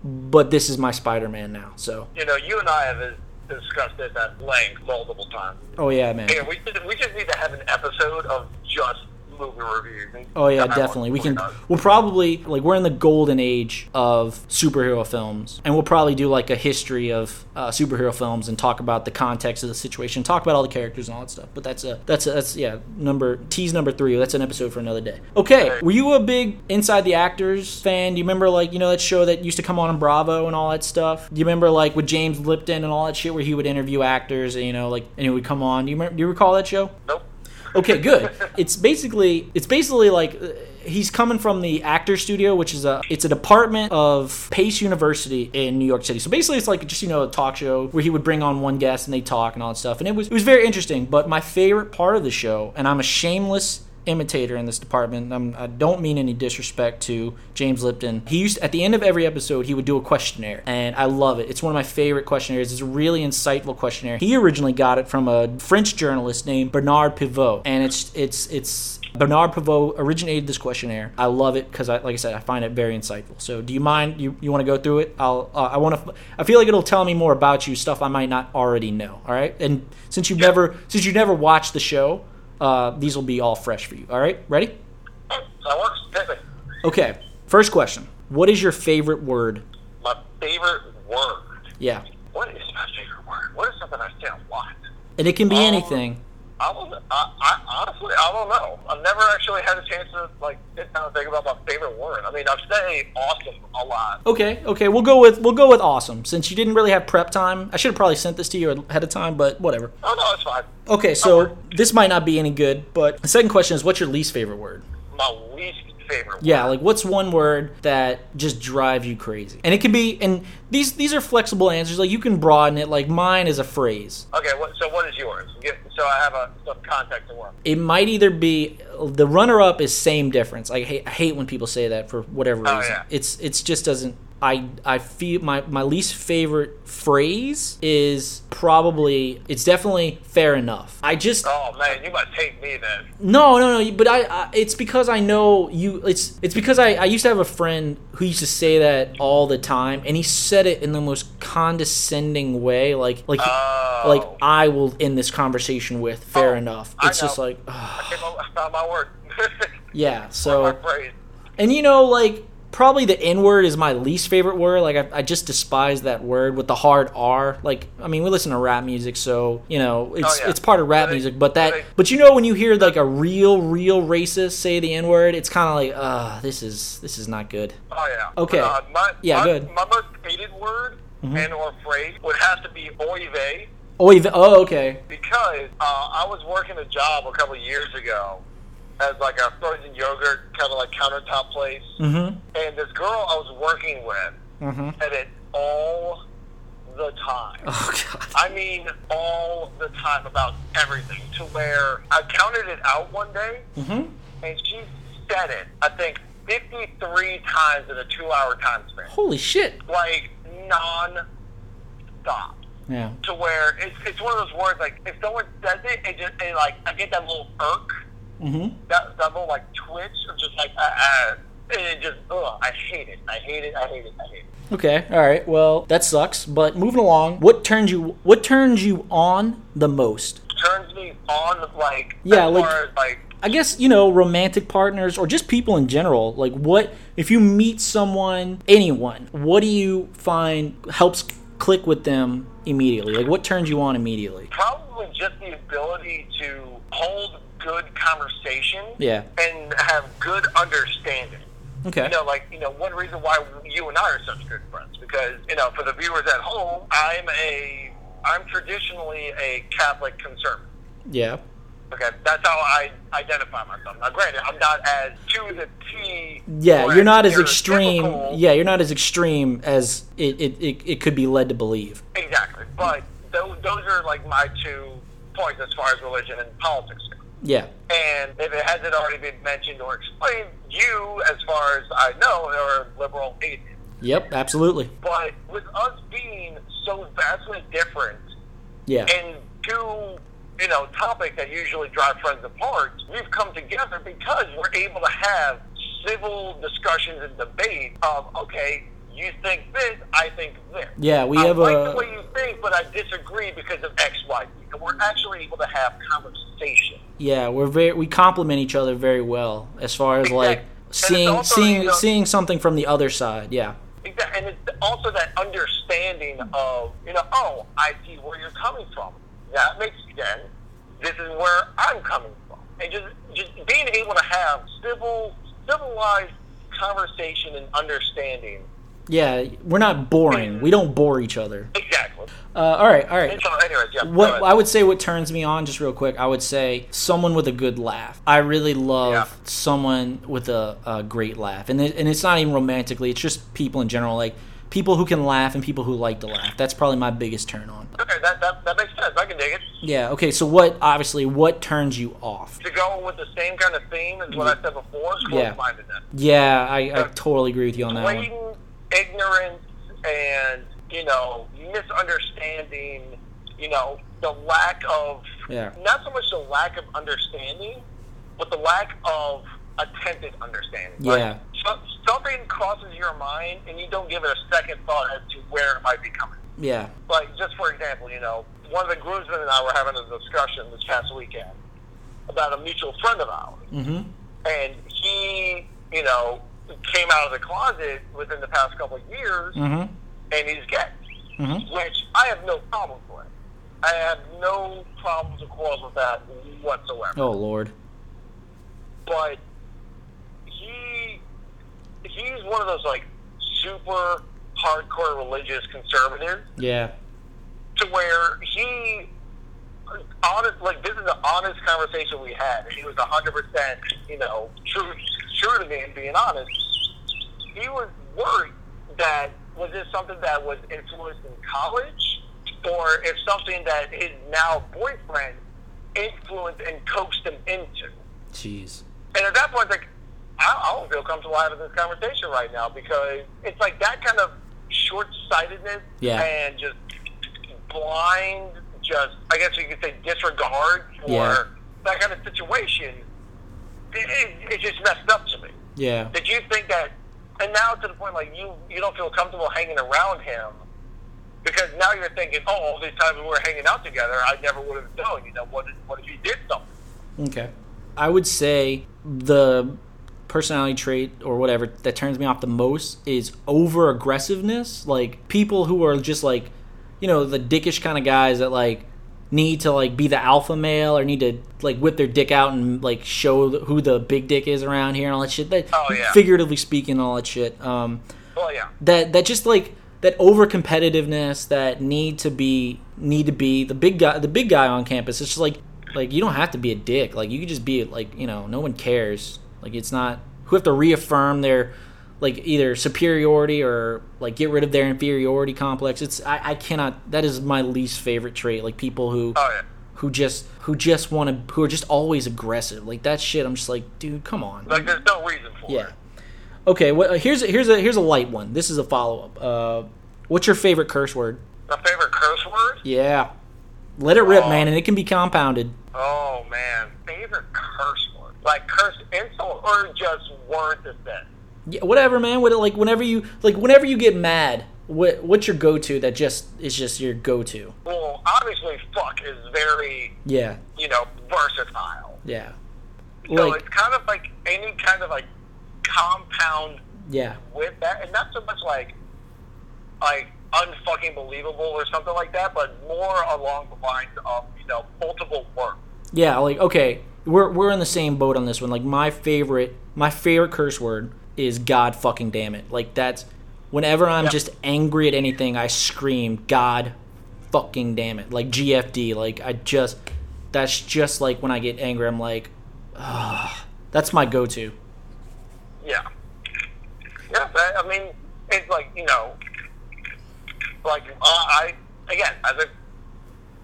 but this is my Spider Man now. So, You know, you and I have discussed this at length multiple times. oh yeah, man. Yeah, we just, we just need to have an episode of just movie reviews. Oh yeah, definitely. We can. We'll probably like we're in the golden age of superhero films, and we'll probably do like a history of uh, superhero films and talk about the context of the situation, talk about all the characters and all that stuff. But that's a that's a, that's yeah number tease number three. That's an episode for another day. Okay, were you a big Inside the Actors fan? Do you remember like you know that show that used to come on in Bravo and all that stuff? Do you remember like with James Lipton and all that shit where he would interview actors and you know like and he would come on? Do you remember, do you recall that show? Nope. Okay, good. It's basically it's basically like uh, he's coming from the actor studio, which is a it's a department of Pace University in New York City. So basically, it's like just you know a talk show where he would bring on one guest and they talk and all that stuff. And it was it was very interesting. But my favorite part of the show, and I'm a shameless imitator in this department. I'm, I don't mean any disrespect to James Lipton. He used at the end of every episode he would do a questionnaire, and I love it. It's one of my favorite questionnaires. It's a really insightful questionnaire. He originally got it from a French journalist named Bernard Pivot, and it's it's it's. Bernard Pivot originated this questionnaire. I love it because, I, like I said, I find it very insightful. So, do you mind? You, you want to go through it? I'll. Uh, I want to. I feel like it'll tell me more about you, stuff I might not already know. All right. And since you've never since you've never watched the show, uh, these will be all fresh for you. All right, ready? That works. Perfect. Okay. First question: What is your favorite word? My favorite word. Yeah, What is my favorite word? What is something I say a lot? and it can be Um, anything. I was, I, I honestly, I don't know. I've never actually had a chance to like sit down and think about my favorite word. I mean, I've said awesome a lot. Okay, okay, we'll go with we'll go with awesome since you didn't really have prep time. I should have probably sent this to you ahead of time, but whatever. Oh no, it's fine. Okay, so this might not be any good, but the second question is, what's your least favorite word? My least favorite. Word. Yeah, word. like what's one word that just drives you crazy? And it can be, and these these are flexible answers. Like you can broaden it. Like mine is a phrase. Okay, what, so what is yours? Get, so I have a some context to work. It might either be the runner up is same difference. I hate, I hate when people say that for whatever Oh, reason. yeah. It's it's just doesn't. I I feel my my least favorite phrase is probably it's definitely fair enough. I just Oh man, you must hate me then. No, no, no. But I, I, it's because I know you. It's, it's because I, I used to have a friend who used to say that all the time, and he said it in the most condescending way, like, like, he- Oh. like I will end this conversation with. Fair Oh, enough. It's just like, ugh. I came up I found my word. yeah. So, and you know, like, probably the N word is my least favorite word. Like, I, I just despise that word with the hard R. Like, I mean, we listen to rap music, so you know, it's Oh, yeah. it's part of rap they- music. But that, but they- but you know, when you hear like a real, real racist say the N word, it's kind of like, uh, this is this is not good. Oh yeah. Okay. Uh, my, Yeah, my, good. Mm-hmm. My most hated word and or phrase would have to be oy vey Oh, you've, oh, okay. because uh, I was working a job a couple of years ago as like a frozen yogurt kind of like countertop place, Mm-hmm. and this girl I was working with Mm-hmm. said it all the time. Oh God. I mean, all the time about everything. To where I counted it out one day, Mm-hmm. and she said it. I think fifty-three times in a two-hour time span, Holy shit. like non-stop. Yeah. To where it's, it's one of those words like if someone says it, it just it like I get that little irk, Mm-hmm. that that little like twitch, or just like uh, uh, and it just ugh, I hate it. I hate it. I hate it. I hate it. Okay. All right. Well, that sucks. But moving along, what turns you what turns you on the most? Turns me on like Yeah, as like- far as like I guess you know romantic partners or just people in general. Like, what if you meet someone, anyone? What do you find helps click with them immediately? Like, what turns you on immediately? probably just the ability to hold good conversation Yeah. and have good understanding. Okay. You know, like you know, one reason why you and I are such good friends because you know, for the viewers at home, I'm a I'm traditionally a Catholic conservative. Yeah. Okay, that's how I identify myself. Now, granted, I'm not as to the T. Yeah, you're not as extreme. Yeah, you're not as extreme as it, it, it, it could be led to believe. exactly. But those those are like my two points as far as religion and politics go. Yeah. And if it hasn't already been mentioned or explained, you, as far as I know, are a liberal atheist. Yep. Absolutely. But with us being so vastly different Yeah. and two, you know, topics that usually drive friends apart, we've come together because we're able to have civil discussions and debate of, okay, you think this, I think this. Yeah, we I have like a- the way you think, but I disagree because of X, Y, Z. And we're actually able to have conversation. Yeah, we're very we complement each other very well as far as like Exactly. It's seeing also, seeing you know- seeing something from the other side. Yeah. Exactly. And it's also that understanding of, you know, oh, I see where you're coming from. That makes sense. This is where I'm coming from. And just, just being able to have civil, civilized conversation and understanding. Yeah, we're not boring. We don't bore each other. Exactly. Uh, all right, all right. So, anyways, yeah. What. I would say what turns me on, just real quick, I would say someone with a good laugh. I really love Yeah. someone with a, a great laugh, and it, and it's not even romantically. It's just people in general, like people who can laugh and people who like to laugh. That's probably my biggest turn on. okay, that, that, that makes sense. I can dig it. Yeah. Okay. So what? Obviously, what turns you off? To go with the same kind of theme as what I said before, Yeah. Yeah, I, I totally agree with you on that one. Ignorance and you know misunderstanding you know the lack of Yeah. not so much the lack of understanding but the lack of attempted understanding Yeah. like, so, something crosses your mind and you don't give it a second thought as to where it might be coming Yeah. like just for example you know one of the groomsmen and I were having a discussion this past weekend about a mutual friend of ours Mm-hmm. and he, you know, came out of the closet within the past couple of years, Mm-hmm. and he's gay, Mm-hmm. which I have no problem with. I have no problems or quarrels with that whatsoever. Oh lord. But he he's one of those like super hardcore religious conservatives Yeah. to where he honest like this is an honest conversation we had and he was hundred percent you know true true to me and being honest he was worried that was this something that was influenced in college or if something that his now boyfriend influenced and coaxed him into Jeez. and at that point, like, I, I don't feel comfortable having this conversation right now because it's like that kind of short sightedness Yeah. and just blind, just, I guess you could say, disregard for Yeah. that kind of situation. It, it, it just messed up to me. Yeah. Did you think that, and now to the point like you, you don't feel comfortable hanging around him because now you're thinking, oh, all these times we were hanging out together, I never would have known. You know, what if, what if he did something? Okay. I would say the personality trait or whatever that turns me off the most is over aggressiveness. Like people who are just like, you know, the dickish kind of guys that like need to like be the alpha male or need to like whip their dick out and like show who the big dick is around here and all that shit. That Oh, yeah. figuratively speaking, all that shit. Um, Well, yeah. that that just like that over competitiveness that need to be need to be the big guy the big guy on campus it's just like like you don't have to be a dick like you could just be like you know no one cares like it's not who have to reaffirm their like either superiority or like get rid of their inferiority complex it's i, I cannot that is my least favorite trait like people who Oh, yeah. who just who just want to who are just always aggressive like that shit i'm just like dude come on Like, there's no reason for yeah. it. Okay. Well, here's here's a here's a light one. This is a follow up. Uh, what's your favorite curse word? My favorite curse word? Yeah. Let it rip, Oh. man, and it can be compounded. Oh man, favorite curse word? Like curse insult or just word to say? Yeah, whatever, man. What like whenever you like whenever you get mad, what what's your go to that just is just your go to? Well, obviously, fuck is very Yeah. you know versatile. Yeah. So Like it's kind of like any kind of like compound yeah. with that, and not so much like like unfucking believable or something like that, but more along the lines of you know multiple words. Yeah, like okay, we're we're in the same boat on this one. Like my favorite my favorite curse word is God fucking damn it. Like that's whenever I'm Yep. just angry at anything, I scream God fucking damn it. Like GFD. Like I just that's just like when I get angry, I'm like, ah, that's my go-to. Yeah. Yeah, I mean, it's like, you know, like, uh, I, again, as a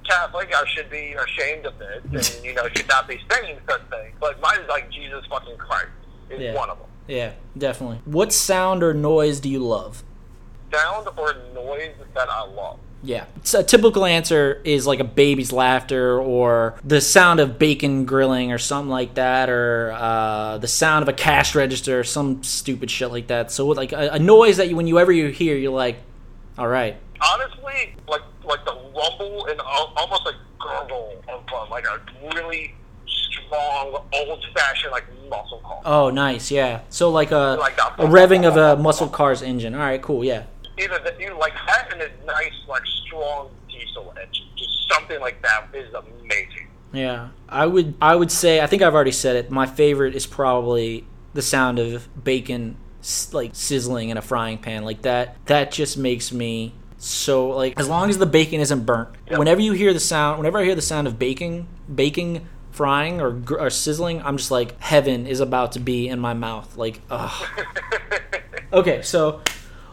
Catholic, I should be ashamed of this and, you know, should not be saying such things. But mine is like Jesus fucking Christ is Yeah. one of them. Yeah, definitely. What sound or noise do you love? Sound or noise that I love. Yeah. So a typical answer is like a baby's laughter or the sound of bacon grilling or something like that or uh, the sound of a cash register or some stupid shit like that. So like a, a noise that you, when you ever you hear, you're like, all right. Honestly, like, like the rumble and almost like gurgle of uh, like a really strong, old-fashioned, like, muscle car. Oh, nice. Yeah. So like a, Like a- a revving of a muscle car's engine. All right, cool. Yeah. either that you like that and a nice like strong diesel engine. Just something like that is amazing. Yeah, I would. I would say. I think I've already said it. My favorite is probably the sound of bacon, like sizzling in a frying pan, like that. That just makes me so like. As long as the bacon isn't burnt. Yep. Whenever you hear the sound, whenever I hear the sound of baking, baking, frying or, gr- or sizzling, I'm just like heaven is about to be in my mouth. Like, ugh. okay, so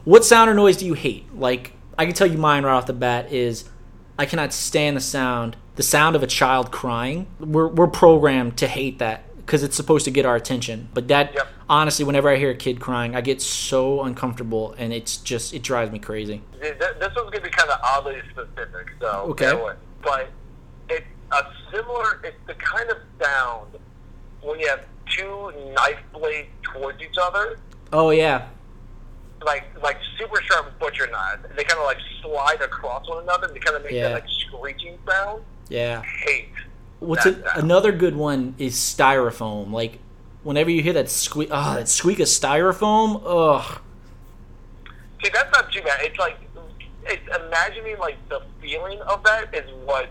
what sound or noise do you hate? Like, I can tell you mine right off the bat is I cannot stand the sound, the sound of a child crying. We're we're programmed to hate that because it's supposed to get our attention. But that Yep. honestly, whenever I hear a kid crying, I get so uncomfortable and it's just it drives me crazy. Th- th- This one's gonna be kind of oddly specific, so Okay. But it's a similar. It's the kind of sound when you have two knife blades towards each other, Oh yeah, like like super sharp butcher knives. They kind of like slide across one another. and They kind of make Yeah. that like screeching sound. yeah. Hate. What's a, another good one is styrofoam. Like whenever you hear that squeak, oh, that squeak of styrofoam, ugh. See, that's not too bad. It's like it's imagining like the feeling of that is what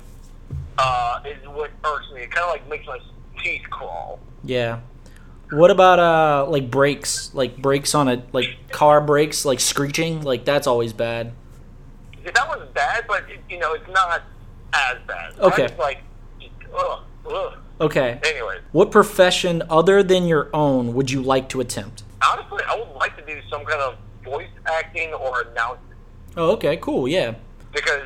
uh, is what irks me. It kind of like makes my teeth crawl. Yeah. What about uh like brakes? Like brakes on a like car brakes, like screeching? Like that's always bad. That was bad, but it, you know it's not as bad. Okay. I just like, ugh, ugh. Okay. Anyways, What profession other than your own would you like to attempt? honestly, I would like to do some kind of voice acting or announcing Oh, okay, cool. Yeah. because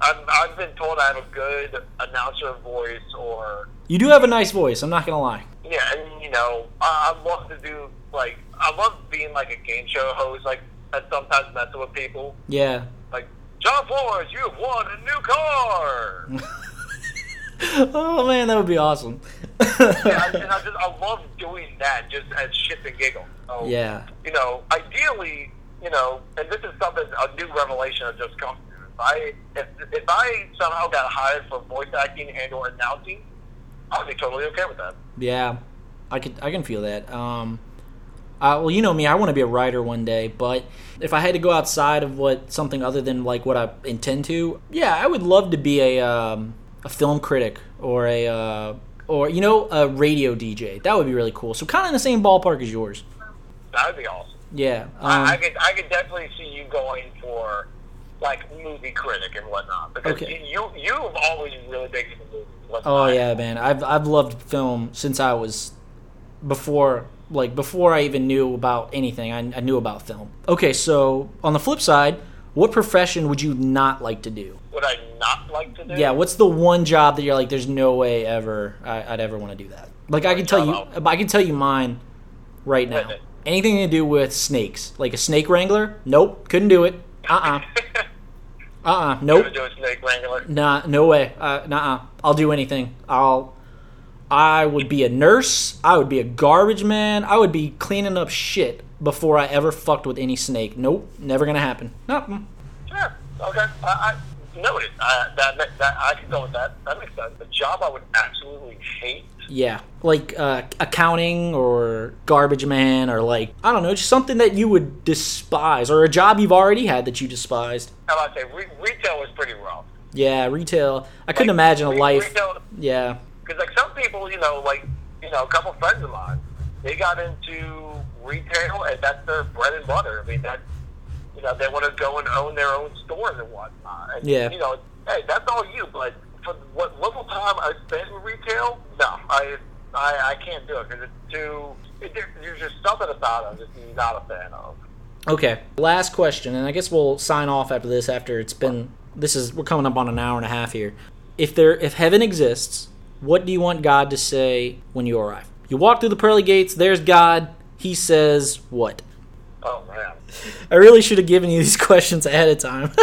I've, I've been told I have a good announcer voice or You do have a nice voice, I'm not going to lie. yeah, and you know I, I love to do like I love being like a game show host, like and sometimes messing with people. Yeah. Like John Flores, you have won a new car. oh man, that would be awesome. yeah, I, and I just I love doing that just as shit and giggle. So, yeah. you know, ideally, you know, and this is something a new revelation I've just come I if, if I somehow got hired for voice acting and or announcing, I'd be totally okay with that. Yeah, I could I can feel that. Um, uh, well, you know me, I want to be a writer one day, but if I had to go outside of what something other than like what I intend to, yeah, I would love to be a um, a film critic or a uh, or you know a radio DJ. That would be really cool. So kind of in the same ballpark as yours. That would be awesome. Yeah. Um, I, I could I could definitely see you going for like movie critic and whatnot because Okay. you you've always really big into movies. Oh yeah, man. I've I've loved film since I was before like before I even knew about anything. I, I knew about film. Okay, so on the flip side, what profession would you not like to do? Would I not like to do? Yeah, what's the one job that you're like, there's no way ever I, I'd ever want to do that. Like I can tell you, I can tell you mine right now. Anything to do with snakes, like a snake wrangler? Nope, couldn't do it. Uh uh-uh. uh. Uh You Nope. do a snake wrangler. Nah, no way. Uh, nah, I'll do anything. I'll. I would be a nurse. I would be a garbage man. I would be cleaning up shit before I ever fucked with any snake. Nope, never gonna happen. Nope. Sure. Okay. I, I noted. Uh, that, that that I can go with that. That makes sense. The job I would absolutely hate. Yeah, like uh, accounting or garbage man or like I don't know, just something that you would despise or a job you've already had that you despised. How about say re- retail was pretty rough. Yeah, retail. I couldn't Like, imagine a re- life. Retail, Yeah, because like some people, you know, like you know, a couple friends of mine, they got into retail and that's their bread and butter. I mean, that you know, they want to go and own their own stores and whatnot. And, Yeah. You know, hey, that's all you. But for what little time I spent in retail, no, I I, I can't do it because it's too. It, there's just something about it I'm just not a fan of. Okay. Last question, and I guess we'll sign off after this. After it's been, this is we're coming up on an hour and a half here. If there, if heaven exists, what do you want God to say when you arrive? You walk through the pearly gates. There's God. He says what? Oh man. I really should have given you these questions ahead of time.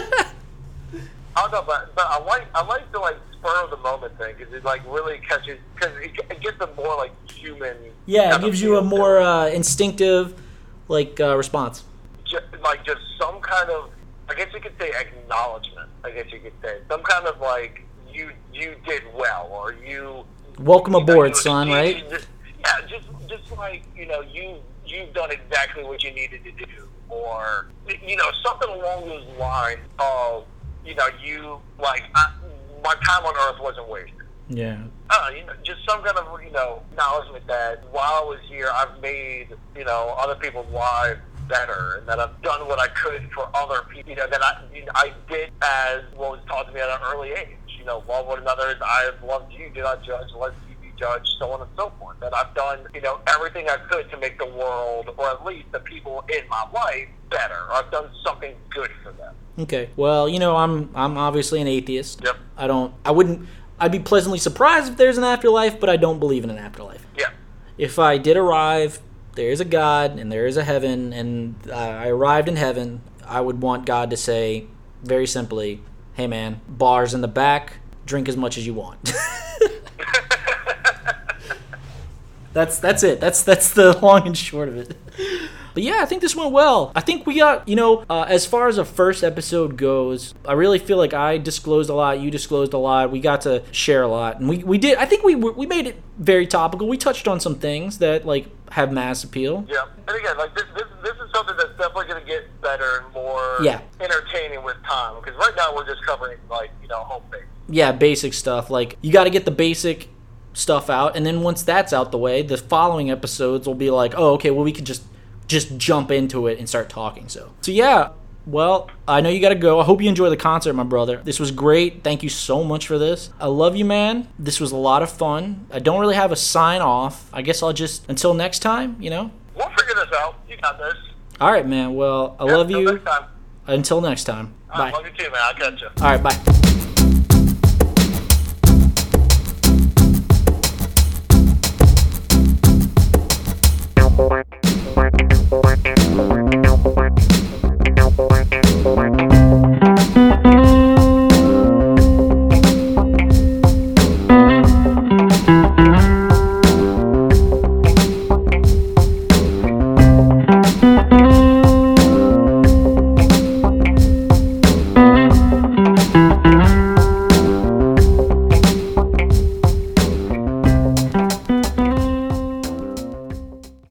I don't know, but, but I like I like the like spur of the moment thing because it like really catches because it, it gives a more like human. yeah, it gives you a more uh, instinctive, like uh, response. Just, like just some kind of I guess you could say acknowledgement. I guess you could say some kind of like you you did well or you Welcome you aboard, you son. Right? just- yeah, just just like you know you you've done exactly what you needed to do, or you know something along those lines of you know you like I, my time on Earth wasn't wasted. Yeah. Uh, you know, just some kind of you know acknowledgement that while I was here, I've made you know other people's lives better, and that I've done what I could for other people. You know, that I you know, I did as what was taught to me at an early age. You know, love one another as I have loved you. Do not judge, lest you be judged, so on and so forth. That I've done you know everything I could to make the world, or at least the people in my life, better. I've done something good for them. Okay. Well, you know, I'm I'm obviously an atheist. Yep. I don't. I wouldn't. I'd be pleasantly surprised if there's an afterlife, but I don't believe in an afterlife. Yeah. If I did arrive, there is a God and there is a heaven, and uh, I arrived in heaven, I would want God to say, very simply, "Hey, man, bars in the back. Drink as much as you want." that's that's it. That's that's the long and short of it. But yeah, I think this went well. I think we got, you know, uh, as far as a first episode goes, I really feel like I disclosed a lot, you disclosed a lot, we got to share a lot, and we, we did. I think we we made it very topical. We touched on some things that like have mass appeal. Yeah, and again, like this, this, this is something that's definitely going to get better and more Yeah. entertaining with time. Because right now we're just covering like you know home base. yeah, basic stuff. Like you got to get the basic stuff out, and then once that's out the way, the following episodes will be like, oh, okay, well we could just just jump into it and start talking. So, so yeah. Well, I know you got to go. I hope you enjoy the concert, my brother. This was great. Thank you so much for this. I love you, man. This was a lot of fun. I don't really have a sign off. I guess I'll just until next time. You know. We'll figure this out. You got this. All right, man. Well, I yeah, love until you. Next time. Until next time. Bye. Love you too, man. I'll catch you. All right, bye. Thank you. Thank you.